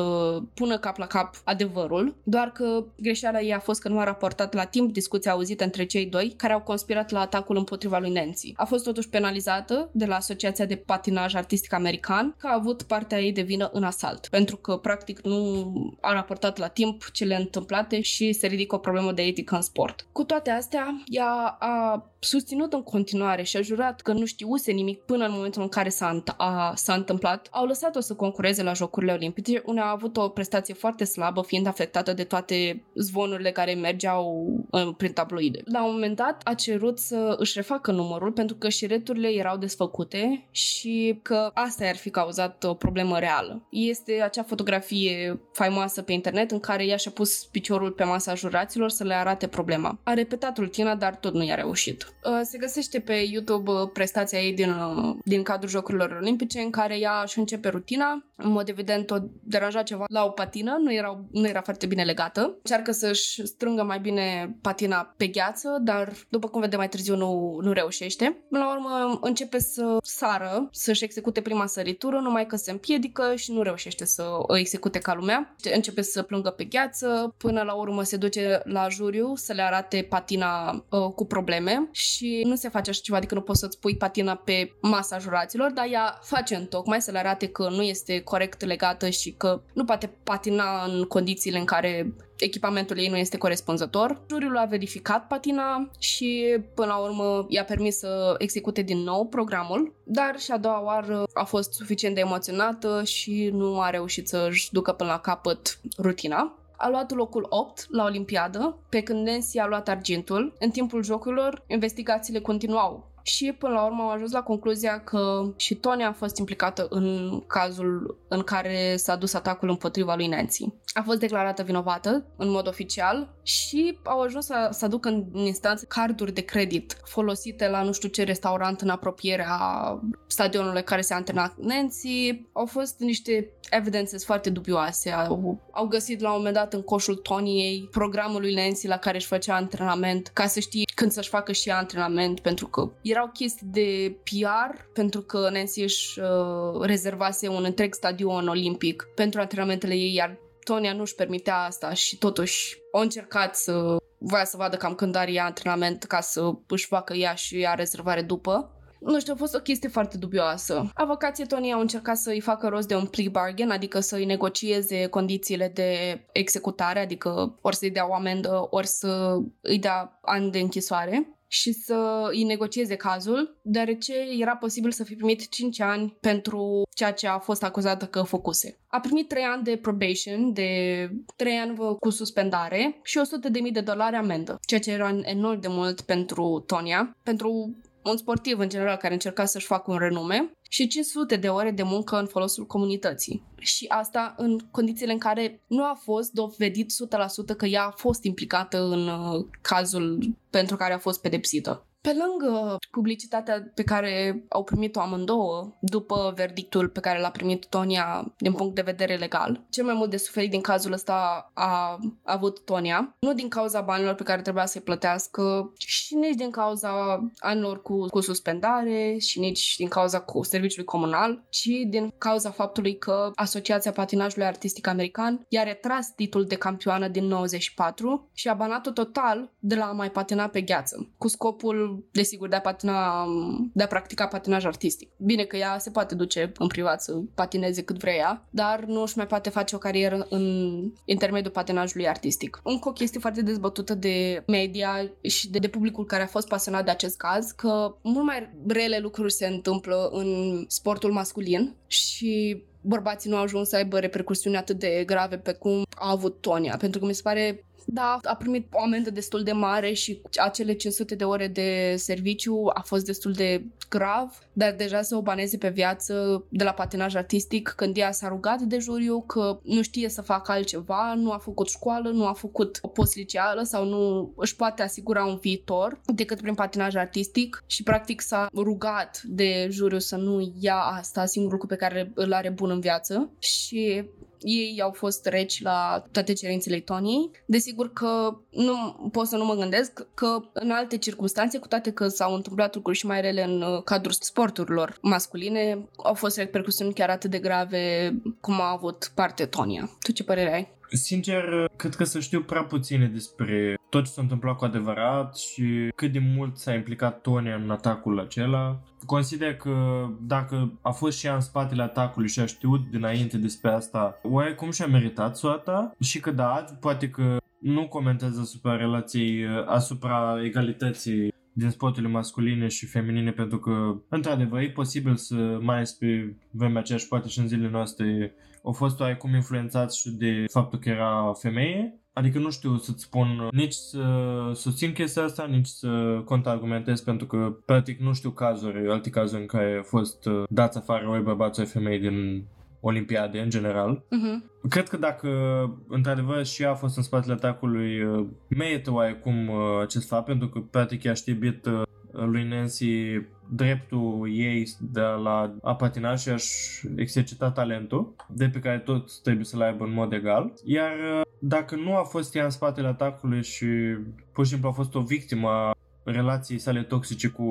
Speaker 3: pună cap la cap adevărul, doar că greșeala ei a fost că nu a raportat la timp discuția auzită între cei doi care au conspirat la atacul împotriva lui Nancy. A fost totuși penalizată de la Asociația de Patinaj Artistic American că a avut partea ei de vină în asalt, pentru că practic nu a raportat la timp cele întâmplate și se ridică o problemă de etică în sport. Cu toate astea, ea a susținut în continuare și a jurat că nu știuse nimic până în momentul în care s-a, a, s-a întâmplat. Au lăsat-o să concureze la Jocurile Olimpice, unde a avut o prestație foarte slabă, fiind afectată de toate zvonurile care mergeau în, prin tabloide. La un moment dat a cerut să își refacă numărul pentru că șireturile erau desfăcute și că asta ar fi cauzat o problemă reală. Este acea fotografie faimoasă pe internet în care ea și-a pus piciorul pe masa juraților să le arate problema. A repetat rutina, dar tot nu i-a reușit. Uh, se găsește pe YouTube uh, prestația ei din, uh, din cadrul Jocurilor Olimpice în care ea își începe rutina. În mod evident o deranja ceva la o patină, nu era, nu era foarte bine legată. Încearcă să-și strângă mai bine patina pe gheață, dar după cum vedem mai târziu nu, nu reușește. La urmă începe să sară, să-și execute prima săritură, numai că se împiedică și nu reușește să o execute ca lumea. Începe să plângă pe gheață, până la urmă se duce la juriu să le arate patina uh, cu probleme și nu se face așa ceva, adică nu poți să-ți pui patina pe masa juraților, dar ea face în tocmai să le arate că nu este corect legată și că nu poate patina în condițiile în care echipamentul ei nu este corespunzător. Juriul a verificat patina și până la urmă i-a permis să execute din nou programul, dar și a doua oară a fost suficient de emoționată și nu a reușit să-și ducă până la capăt rutina a luat locul 8 la Olimpiadă, pe când Nancy a luat argintul. În timpul jocurilor, investigațiile continuau și până la urmă am ajuns la concluzia că și Tony a fost implicată în cazul în care s-a dus atacul împotriva lui Nancy. A fost declarată vinovată în mod oficial și au ajuns să, să aducă în instanță carduri de credit folosite la nu știu ce restaurant în apropierea stadionului care se antrena Nancy. Au fost niște evidențe foarte dubioase. Au, au găsit la un moment dat în coșul Toniei programul lui Nancy la care își făcea antrenament ca să știe când să-și facă și antrenament pentru că erau chestii de PR pentru că Nancy își uh, rezervase un întreg stadion olimpic pentru antrenamentele ei, iar Tonia nu își permitea asta și totuși au încercat să voia să vadă cam când are ea antrenament ca să își facă ea și ea rezervare după. nu știu, a fost o chestie foarte dubioasă. Avocații Tony au încercat să-i facă rost de un plea bargain, adică să-i negocieze condițiile de executare, adică ori să-i dea o amendă, ori să îi dea ani de închisoare și să îi negocieze cazul, deoarece era posibil să fi primit 5 ani pentru ceea ce a fost acuzată că făcuse. A primit 3 ani de probation, de 3 ani cu suspendare și 100.000 de dolari amendă, ceea ce era enorm de mult pentru Tonia, pentru un sportiv în general care încerca să-și facă un renume și 500 de ore de muncă în folosul comunității. Și asta în condițiile în care nu a fost dovedit 100% că ea a fost implicată în uh, cazul pentru care a fost pedepsită. Pe lângă publicitatea pe care au primit-o amândouă după verdictul pe care l-a primit Tonia din punct de vedere legal, cel mai mult de suferit din cazul ăsta a avut Tonia, nu din cauza banilor pe care trebuia să-i plătească și nici din cauza anilor cu, cu suspendare și nici din cauza cu serviciului comunal, ci din cauza faptului că Asociația Patinajului Artistic American i-a retras titlul de campioană din 94 și a banat-o total de la a mai patina pe gheață, cu scopul desigur, de a patina, de a practica patinaj artistic. Bine că ea se poate duce în privat să patineze cât vrea ea, dar nu își mai poate face o carieră în intermediul patinajului artistic. Încă o chestie foarte dezbătută de media și de, de publicul care a fost pasionat de acest caz, că mult mai rele lucruri se întâmplă în sportul masculin și bărbații nu au ajuns să aibă repercusiuni atât de grave pe cum a avut Tonia, pentru că mi se pare da, a primit o amendă destul de mare și acele 500 de ore de serviciu a fost destul de grav, dar deja să o baneze pe viață de la patinaj artistic când ea s-a rugat de juriu că nu știe să facă altceva, nu a făcut școală, nu a făcut o post liceală sau nu își poate asigura un viitor decât prin patinaj artistic și practic s-a rugat de juriu să nu ia asta, singurul lucru pe care îl are bun în viață și ei au fost reci la toate cerințele Toniei. Desigur că nu pot să nu mă gândesc că în alte circunstanțe, cu toate că s-au întâmplat lucruri și mai rele în uh, cadrul sporturilor masculine, au fost repercusiuni chiar atât de grave cum a avut parte Tonia. Tu ce părere ai?
Speaker 2: Sincer, cred că să știu prea puține despre tot ce s-a întâmplat cu adevărat și cât de mult s-a implicat Tonia în atacul acela. Consider că dacă a fost și ea în spatele atacului și a știut dinainte despre asta, cum și-a meritat soata și că da, poate că nu comentează asupra relației, asupra egalității din sporturile masculine și feminine pentru că, într-adevăr, e posibil să, mai ales pe vremea aceea și poate și în zilele noastre, au fost oarecum influențați și de faptul că era femeie. Adică nu știu să-ți spun nici să susțin chestia asta, nici să contraargumentez pentru că practic nu știu cazuri, alte cazuri în care au fost uh, dați afară oi bărbați, oi femei din olimpiade în general. Uh-huh. Cred că dacă într-adevăr și ea a fost în spatele atacului, uh, merită oarecum uh, acest fapt, pentru că practic ea știe bit lui Nancy dreptul ei de la a patina și a-și exercita talentul, de pe care tot trebuie să-l aibă în mod egal. Iar uh, dacă nu a fost ea în spatele atacului și pur și simplu a fost o victimă a relației sale toxice cu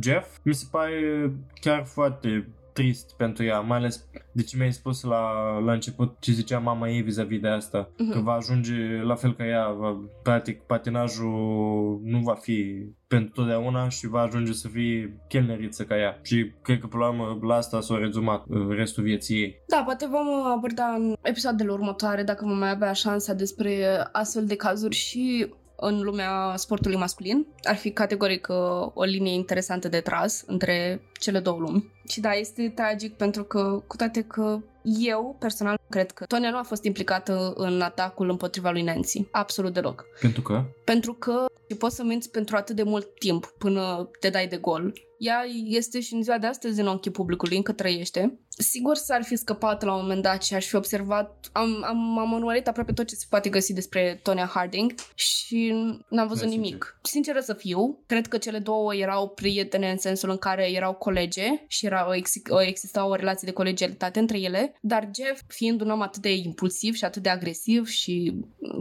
Speaker 2: Jeff, mi se pare chiar foarte trist pentru ea, mai ales de ce mi-ai spus la, la început ce zicea mama ei vis-a-vis de asta, uh-huh. că va ajunge la fel ca ea, va, practic patinajul nu va fi pentru totdeauna și va ajunge să fie chelneriță ca ea. Și cred că, până la urmă, la asta s-a rezumat uh, restul vieții ei.
Speaker 3: Da, poate vom aborda în episoadele următoare, dacă vom mai avea șansa despre astfel de cazuri și în lumea sportului masculin. Ar fi categoric uh, o linie interesantă de tras între cele două lumi. Și da, este tragic pentru că, cu toate că eu, personal, cred că Tonia nu a fost implicată în atacul împotriva lui Nancy. Absolut deloc.
Speaker 2: Pentru că?
Speaker 3: Pentru că poți să minți pentru atât de mult timp până te dai de gol. Ea este și în ziua de astăzi în ochii publicului, încă trăiește. Sigur s-ar fi scăpat la un moment dat și aș fi observat, am, am, am urmărit aproape tot ce se poate găsi despre Tonya Harding și n-am văzut da, nimic. Sincer. Sinceră să fiu, cred că cele două erau prietene în sensul în care erau colegi colege și era o, ex- o, exista o relație de colegialitate între ele, dar Jeff, fiind un om atât de impulsiv și atât de agresiv și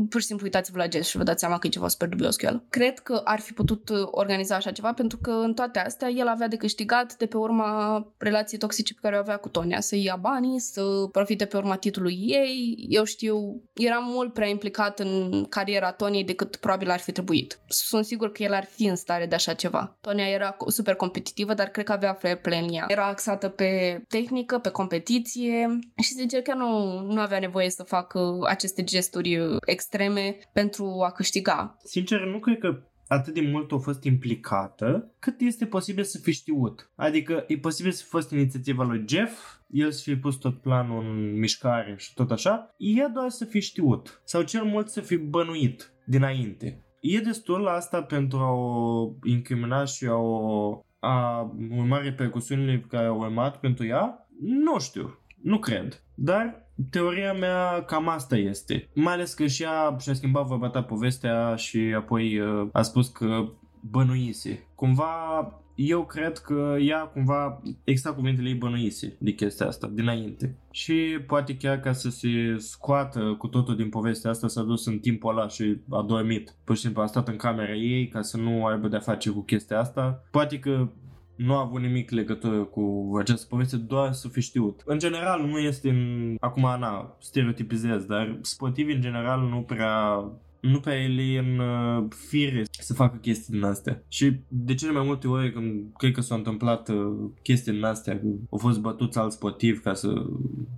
Speaker 3: pur și simplu uitați-vă la Jeff și vă dați seama că e ceva super dubios cu el. Cred că ar fi putut organiza așa ceva pentru că în toate astea el avea de câștigat de pe urma relației toxice pe care o avea cu Tonia, să ia banii, să profite pe urma titlului ei. Eu știu, era mult prea implicat în cariera Toniei decât probabil ar fi trebuit. Sunt sigur că el ar fi în stare de așa ceva. Tonia era super competitivă, dar cred că avea fair play în ea. Era axată pe tehnică, pe competiție și sincer că nu, nu avea nevoie să facă aceste gesturi extreme pentru a câștiga.
Speaker 2: Sincer, nu cred că atât de mult a fost implicată, cât este posibil să fi știut. Adică e posibil să fi fost inițiativa lui Jeff, el să fi pus tot planul în mișcare și tot așa, ea doar să fi știut. Sau cel mult să fi bănuit dinainte. E destul asta pentru a o incrimina și a o a urma repercusiunile pe care au urmat pentru ea? Nu știu. Nu cred. Dar teoria mea cam asta este. Mai ales că și ea și-a schimbat vorba ta povestea și apoi uh, a spus că bănuise. Cumva eu cred că ea cumva, exact cuvintele ei bănuise de chestia asta, dinainte. Și poate chiar ca să se scoată cu totul din povestea asta s-a dus în timpul ăla și a dormit. Pur și simplu a stat în camera ei ca să nu aibă de-a face cu chestia asta. Poate că nu a avut nimic legătură cu această poveste, doar să fi știut. În general nu este, în... acum na, stereotipizez, dar sportivii în general nu prea nu pe ele e în uh, fire să facă chestii din astea. Și de cele mai multe ori când cred că s-au întâmplat uh, chestii din astea, că au fost bătuți alți sportivi ca să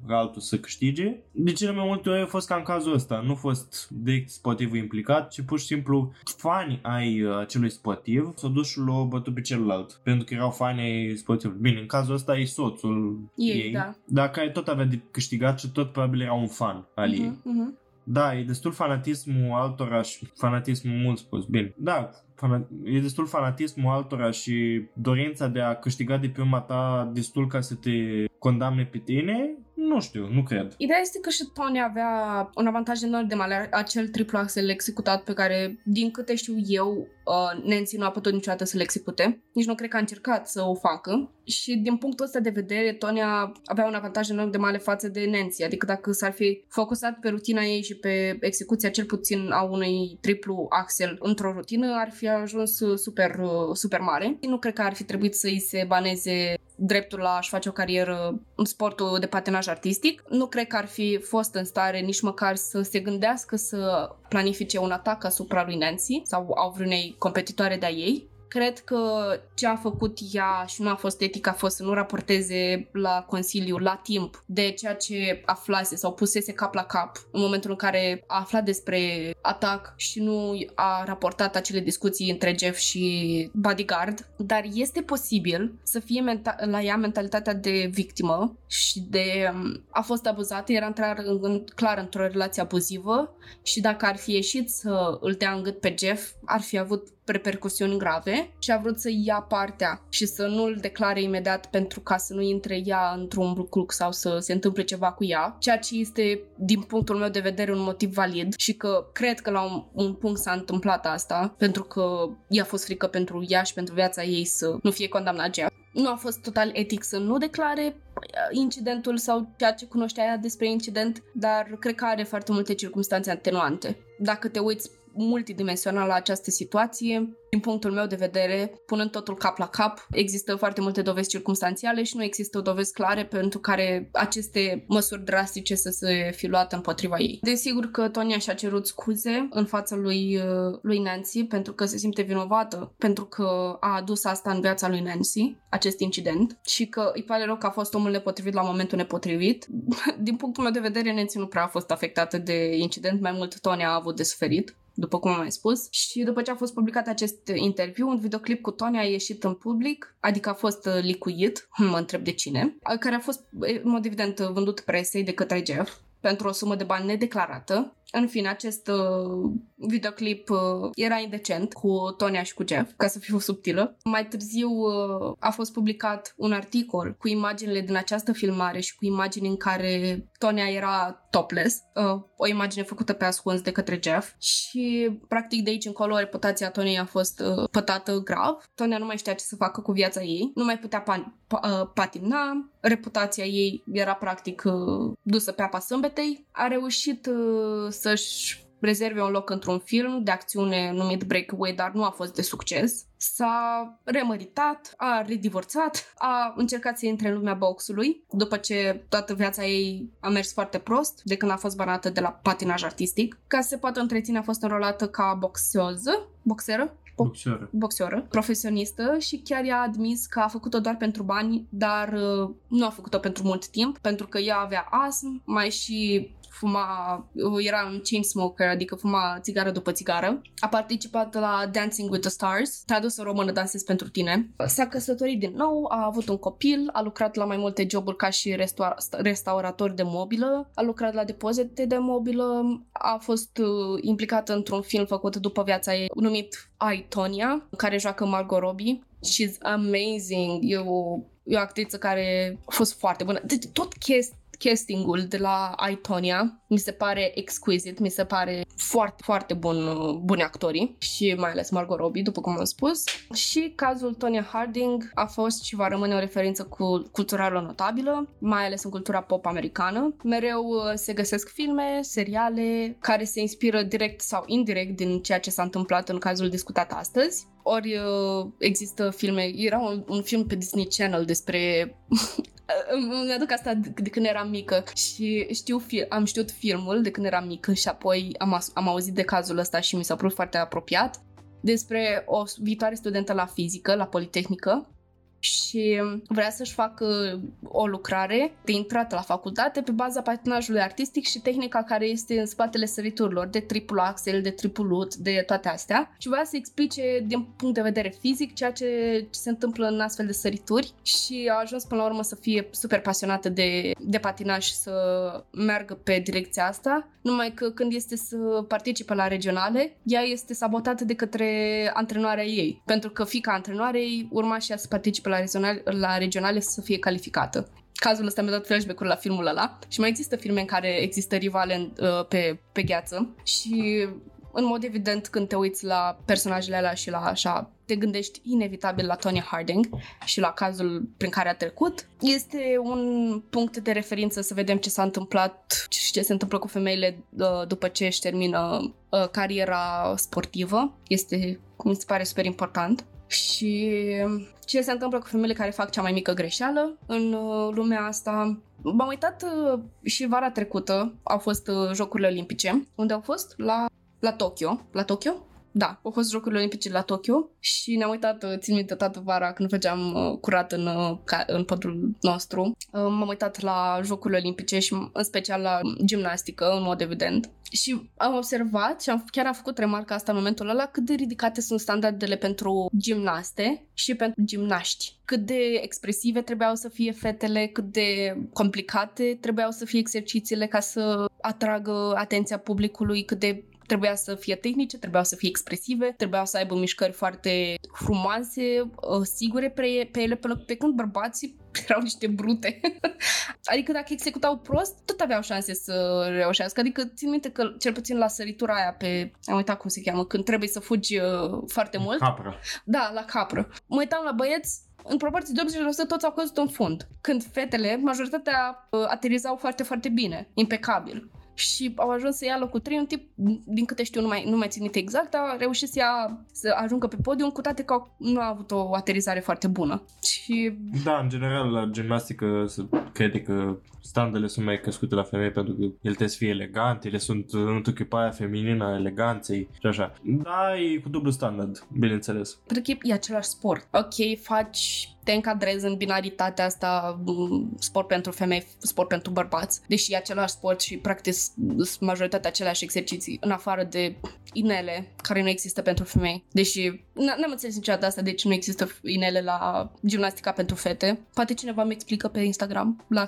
Speaker 2: altul să câștige, de cele mai multe ori a fost ca în cazul ăsta. Nu a fost direct sportivul implicat, ci pur și simplu fani ai uh, acelui sportiv s-au dus și l-au bătut pe celălalt. Pentru că erau fani ai sportivului. Bine, în cazul ăsta e soțul
Speaker 3: Ei,
Speaker 2: ei,
Speaker 3: da.
Speaker 2: dar care tot avea de câștigat și tot probabil era un fan al ei.
Speaker 3: Mhm, mhm.
Speaker 2: Da, e destul fanatismul altora și fanatismul mult spus, bine. Da, fana- e destul fanatismul altora și dorința de a câștiga de pe urma ta destul ca să te condamne pe tine, nu știu, nu cred.
Speaker 3: Ideea este că și Tony avea un avantaj enorm de mare, acel triplu axel executat pe care, din câte știu eu, uh, Nancy nu a putut niciodată să-l execute. Nici nu cred că a încercat să o facă. Și din punctul ăsta de vedere, Tonya avea un avantaj enorm de mare față de Nancy. Adică dacă s-ar fi focusat pe rutina ei și pe execuția cel puțin a unui triplu axel într-o rutină, ar fi ajuns uh, super, uh, super mare. Nu cred că ar fi trebuit să-i se baneze dreptul la a-și face o carieră în sportul de patinaj artistic. Nu cred că ar fi fost în stare nici măcar să se gândească să planifice un atac asupra lui Nancy sau a vreunei competitoare de-a ei. Cred că ce a făcut ea și nu a fost etic a fost să nu raporteze la Consiliu la timp de ceea ce aflase sau pusese cap la cap în momentul în care a aflat despre atac și nu a raportat acele discuții între Jeff și bodyguard. Dar este posibil să fie menta- la ea mentalitatea de victimă și de um, a fost abuzată, era într în, clar într-o relație abuzivă și dacă ar fi ieșit să îl dea în gât pe Jeff, ar fi avut repercusiuni grave și a vrut să ia partea și să nu îl declare imediat pentru ca să nu intre ea într-un brucluc sau să se întâmple ceva cu ea, ceea ce este, din punctul meu de vedere, un motiv valid și că cred că la un, un punct s-a întâmplat asta pentru că i-a fost frică pentru ea și pentru viața ei să nu fie condamnat Jeff. Nu a fost total etic să nu declare incidentul sau ceea ce cunoștea ea despre incident, dar cred că are foarte multe circunstanțe atenuante. Dacă te uiți multidimensional la această situație. Din punctul meu de vedere, punând totul cap la cap, există foarte multe dovezi circumstanțiale și nu există dovezi clare pentru care aceste măsuri drastice să se fi luate împotriva ei. Desigur că Tonia și-a cerut scuze în fața lui, uh, lui Nancy pentru că se simte vinovată, pentru că a adus asta în viața lui Nancy, acest incident, și că îi pare rău că a fost omul nepotrivit la momentul nepotrivit. Din punctul meu de vedere, Nancy nu prea a fost afectată de incident, mai mult Tonia a avut de suferit după cum am mai spus. Și după ce a fost publicat acest interviu, un videoclip cu Tony a ieșit în public, adică a fost uh, licuit, mă întreb de cine, care a fost, în mod evident, vândut presei de către Jeff pentru o sumă de bani nedeclarată În fine, acest uh, videoclip uh, era indecent cu Tonia și cu Jeff, ca să fiu subtilă. Mai târziu uh, a fost publicat un articol cu imaginile din această filmare și cu imagini în care Tonia era topless, uh, o imagine făcută pe ascuns de către Jeff și practic de aici încolo reputația Toniei a fost uh, pătată grav. Tonia nu mai știa ce să facă cu viața ei, nu mai putea pan- pa- uh, patina, reputația ei era practic uh, dusă pe apa sâmbetei. A reușit uh, să-și rezerve un loc într-un film de acțiune numit Breakaway, dar nu a fost de succes. S-a remăritat, a redivorțat, a încercat să intre în lumea boxului, după ce toată viața ei a mers foarte prost, de când a fost banată de la patinaj artistic. Ca să se poată întreține, a fost înrolată ca boxeoză, boxeră,
Speaker 2: Boxioră.
Speaker 3: boxeoră, profesionistă și chiar i-a admis că a făcut-o doar pentru bani, dar uh, nu a făcut-o pentru mult timp, pentru că ea avea astm, mai și fuma, uh, era un chain smoker, adică fuma țigară după țigară. A participat la Dancing with the Stars, tradus în română Dansez pentru tine. S-a căsătorit din nou, a avut un copil, a lucrat la mai multe joburi ca și restaura- restaurator de mobilă, a lucrat la depozite de mobilă, a fost uh, implicată într-un film făcut după viața ei numit I, Tonya, în care joacă Margot Robbie. She's amazing, e o, e o actriță care a fost foarte bună. Deci tot chest, castingul de la Itonia mi se pare exquisite, mi se pare foarte, foarte bun, buni actorii și mai ales Margot Robbie, după cum am spus. Și cazul Tonya Harding a fost și va rămâne o referință cu culturală notabilă, mai ales în cultura pop americană. Mereu uh, se găsesc filme, seriale care se inspiră direct sau indirect din ceea ce s-a întâmplat în cazul discutat astăzi. Ori uh, există filme, era un, un film pe Disney Channel despre îmi aduc asta de, de când eram mică și știu fi, am știut filmul de când eram mică și apoi am, as- am auzit de cazul ăsta și mi s-a părut foarte apropiat despre o viitoare studentă la fizică, la Politehnică și vrea să-și facă o lucrare de intrat la facultate pe baza patinajului artistic și tehnica care este în spatele săriturilor, de triplu axel, de triplu lut, de toate astea. Și vrea să explice din punct de vedere fizic ceea ce, ce se întâmplă în astfel de sărituri și a ajuns până la urmă să fie super pasionată de, de patinaj și să meargă pe direcția asta, numai că când este să participe la regionale, ea este sabotată de către antrenoarea ei, pentru că fica antrenoarei urma și ea să participe la regionale, la regionale să fie calificată. Cazul ăsta mi-a dat flashback-uri la filmul ăla și mai există filme în care există rivale în, uh, pe, pe gheață și în mod evident când te uiți la personajele alea și la așa te gândești inevitabil la Tonya Harding și la cazul prin care a trecut. Este un punct de referință să vedem ce s-a întâmplat și ce se întâmplă cu femeile uh, după ce își termină uh, cariera sportivă. Este, mi se pare, super important. Și ce se întâmplă cu femeile care fac cea mai mică greșeală în uh, lumea asta. M-am uitat uh, și vara trecută, au fost uh, Jocurile Olimpice, unde au fost la, la Tokyo. La Tokyo? Da, au fost Jocurile Olimpice la Tokyo și ne-am uitat, uh, țin minte, toată vara când făceam uh, curat în, uh, ca, în podul nostru. Uh, m-am uitat la Jocurile Olimpice și în special la gimnastică, în mod evident. Și am observat și am, chiar am făcut remarca asta în momentul ăla cât de ridicate sunt standardele pentru gimnaste și pentru gimnaști. Cât de expresive trebuiau să fie fetele, cât de complicate trebuiau să fie exercițiile ca să atragă atenția publicului, cât de trebuia să fie tehnice, trebuiau să fie expresive, trebuiau să aibă mișcări foarte frumoase, uh, sigure pe, pe ele, pe, pe când bărbații erau niște brute. adică dacă executau prost, tot aveau șanse să reușească. Adică țin minte că cel puțin la săritura aia pe, am uitat cum se cheamă, când trebuie să fugi uh, foarte mult.
Speaker 2: Capră.
Speaker 3: Da, la capră. Mă uitam la băieți, în proporție de 80% toți au căzut în fund. Când fetele, majoritatea uh, aterizau foarte, foarte bine, impecabil și au ajuns să ia locul 3, un tip, din câte știu, nu mai, nu mai țin minte exact, a reușit să, ia, să ajungă pe podium, cu toate că nu a avut o aterizare foarte bună. Și
Speaker 2: Da, în general, la gimnastică se crede că standele sunt mai crescute la femei pentru că ele trebuie să fie elegante, ele sunt întruchipa aia feminină a eleganței și așa. Da, e cu dublu standard, bineînțeles.
Speaker 3: pentru că e același sport. Ok, faci te încadrezi în binaritatea asta m, sport pentru femei, sport pentru bărbați, deși e același sport și practic sunt majoritatea aceleași exerciții, în afară de inele care nu există pentru femei. Deși n- n-am înțeles niciodată asta, deci nu există inele la gimnastica pentru fete. Poate cineva mi explică pe Instagram, la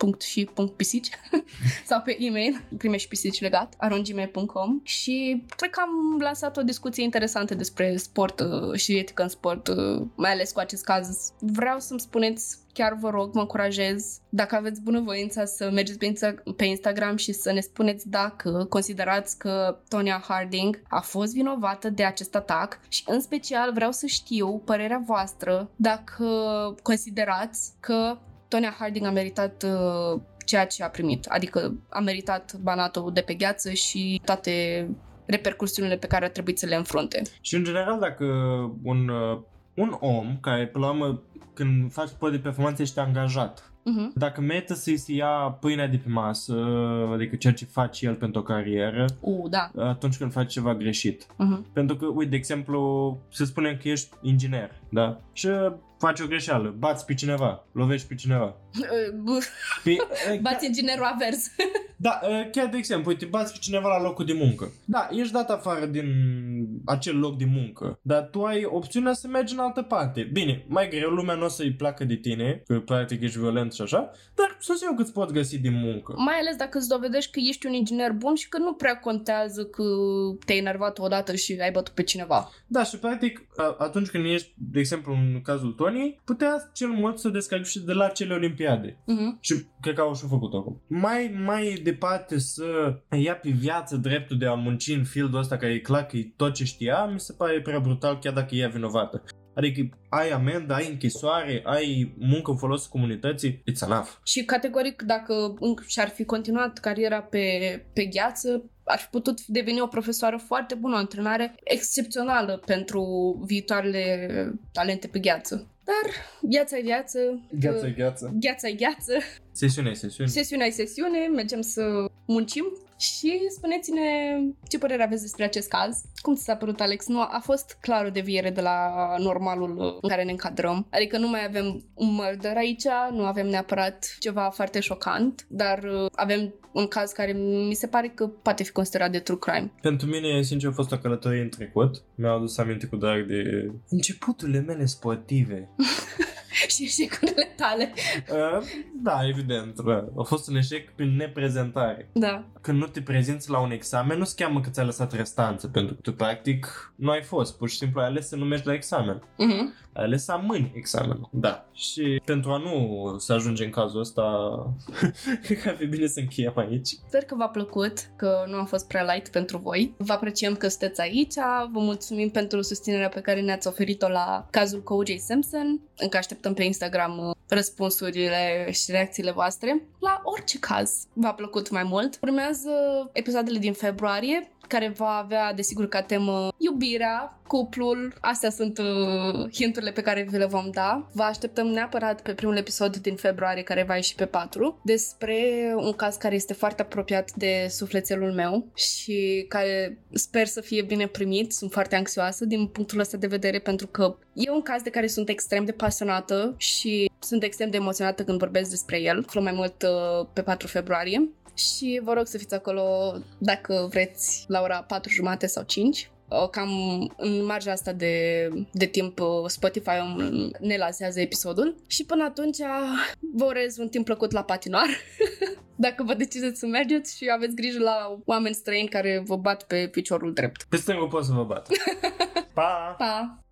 Speaker 3: crime punct și punct pisici sau pe e-mail crime și pisici legat arongime.com și cred că am lansat o discuție interesantă despre sport uh, și etică în sport, uh, mai ales cu acest caz. Vreau să-mi spuneți chiar vă rog, mă încurajez, dacă aveți bunăvoința să mergeți pe, Insta- pe Instagram și să ne spuneți dacă considerați că Tonya Harding a fost vinovată de acest atac și în special vreau să știu părerea voastră dacă considerați că Tonya Harding a meritat uh, ceea ce a primit, adică a meritat banatul de pe gheață și toate repercursiunile pe care a trebuit să le înfrunte.
Speaker 2: Și în general dacă un, uh, un om care până la urmă când faci sport de performanță ești angajat.
Speaker 3: Uh-huh.
Speaker 2: Dacă merită să-i se ia pâinea de pe masă, adică ceea ce face el pentru o carieră,
Speaker 3: Uh, da.
Speaker 2: atunci când faci ceva greșit.
Speaker 3: Uh-huh.
Speaker 2: Pentru că, uite, de exemplu, să spunem că ești inginer, da? Și faci o greșeală, bați pe cineva, lovești pe cineva. Pe,
Speaker 3: Bați inginerul avers.
Speaker 2: Da, chiar de exemplu, uite, bați pe cineva la locul de muncă. Da, ești dat afară din acel loc de muncă, dar tu ai opțiunea să mergi în altă parte. Bine, mai greu, lumea nu o să-i placă de tine, că practic ești violent și așa, dar să eu cât poți găsi din muncă.
Speaker 3: Mai ales dacă îți dovedești că ești un inginer bun și că nu prea contează că te-ai enervat odată și ai bătut pe cineva.
Speaker 2: Da, și practic, atunci când ești, de exemplu, în cazul Tony, putea cel mult să descalifice de la cele olimpiade.
Speaker 3: Uh-huh.
Speaker 2: Și cred că au și făcut acum. Mai, mai departe să ia pe viață dreptul de a munci în fieldul ăsta, care e clar că e tot ce știa, mi se pare prea brutal chiar dacă e vinovată. Adică ai amendă, ai închisoare, ai muncă în folosul comunității, it's enough.
Speaker 3: Și categoric, dacă și-ar fi continuat cariera pe, pe gheață, ar fi putut deveni o profesoară foarte bună, o antrenare excepțională pentru viitoarele talente pe gheață. Dar viața e viață.
Speaker 2: Gheața e gheață.
Speaker 3: Gheața e gheață.
Speaker 2: Sesiunea e sesiune.
Speaker 3: Sesiunea e sesiune, mergem să muncim și spuneți-ne ce părere aveți despre acest caz. Cum ți s-a părut, Alex? Nu, a fost clar o deviere de la normalul în care ne încadrăm. Adică nu mai avem un murder aici, nu avem neapărat ceva foarte șocant, dar avem un caz care mi se pare că poate fi considerat de true crime.
Speaker 2: Pentru mine, sincer, a fost o călătorie în trecut. Mi-au adus aminte cu drag de începuturile mele sportive.
Speaker 3: și eșecurile tale.
Speaker 2: Uh, da, evident. Da. A fost un eșec prin neprezentare.
Speaker 3: Da.
Speaker 2: Când nu te prezinți la un examen, nu se cheamă că ți-a lăsat restanță, pentru că tu, practic, nu ai fost. Pur și simplu ai ales să nu mergi la examen.
Speaker 3: Uh-huh.
Speaker 2: Ai ales să amâni examenul. Da. Și pentru a nu să ajunge în cazul ăsta, cred că ar fi bine să încheiem aici.
Speaker 3: Sper că v-a plăcut, că nu am fost prea light pentru voi. Vă apreciem că sunteți aici, vă mulțumim pentru susținerea pe care ne-ați oferit-o la cazul cu O.J. Simpson. Încă așteptăm pe Instagram răspunsurile și reacțiile voastre la orice caz v-a plăcut mai mult. Urmează episoadele din februarie, care va avea, desigur, ca temă iubirea, cuplul. Astea sunt uh, hinturile pe care vi le vom da. Vă așteptăm neapărat pe primul episod din februarie, care va ieși pe 4, despre un caz care este foarte apropiat de sufletelul meu și care sper să fie bine primit. Sunt foarte anxioasă din punctul ăsta de vedere pentru că e un caz de care sunt extrem de pasionată și sunt extrem de emoționată când vorbesc despre el. Află mai mult uh, pe 4 februarie și vă rog să fiți acolo dacă vreți la ora 4 jumate sau 5 cam în marja asta de, de timp Spotify ne lansează episodul și până atunci vă urez un timp plăcut la patinoar dacă vă decideți să mergeți și aveți grijă la oameni străini care vă bat pe piciorul drept.
Speaker 2: Pe stângul pot să vă bat. Pa!
Speaker 3: Pa!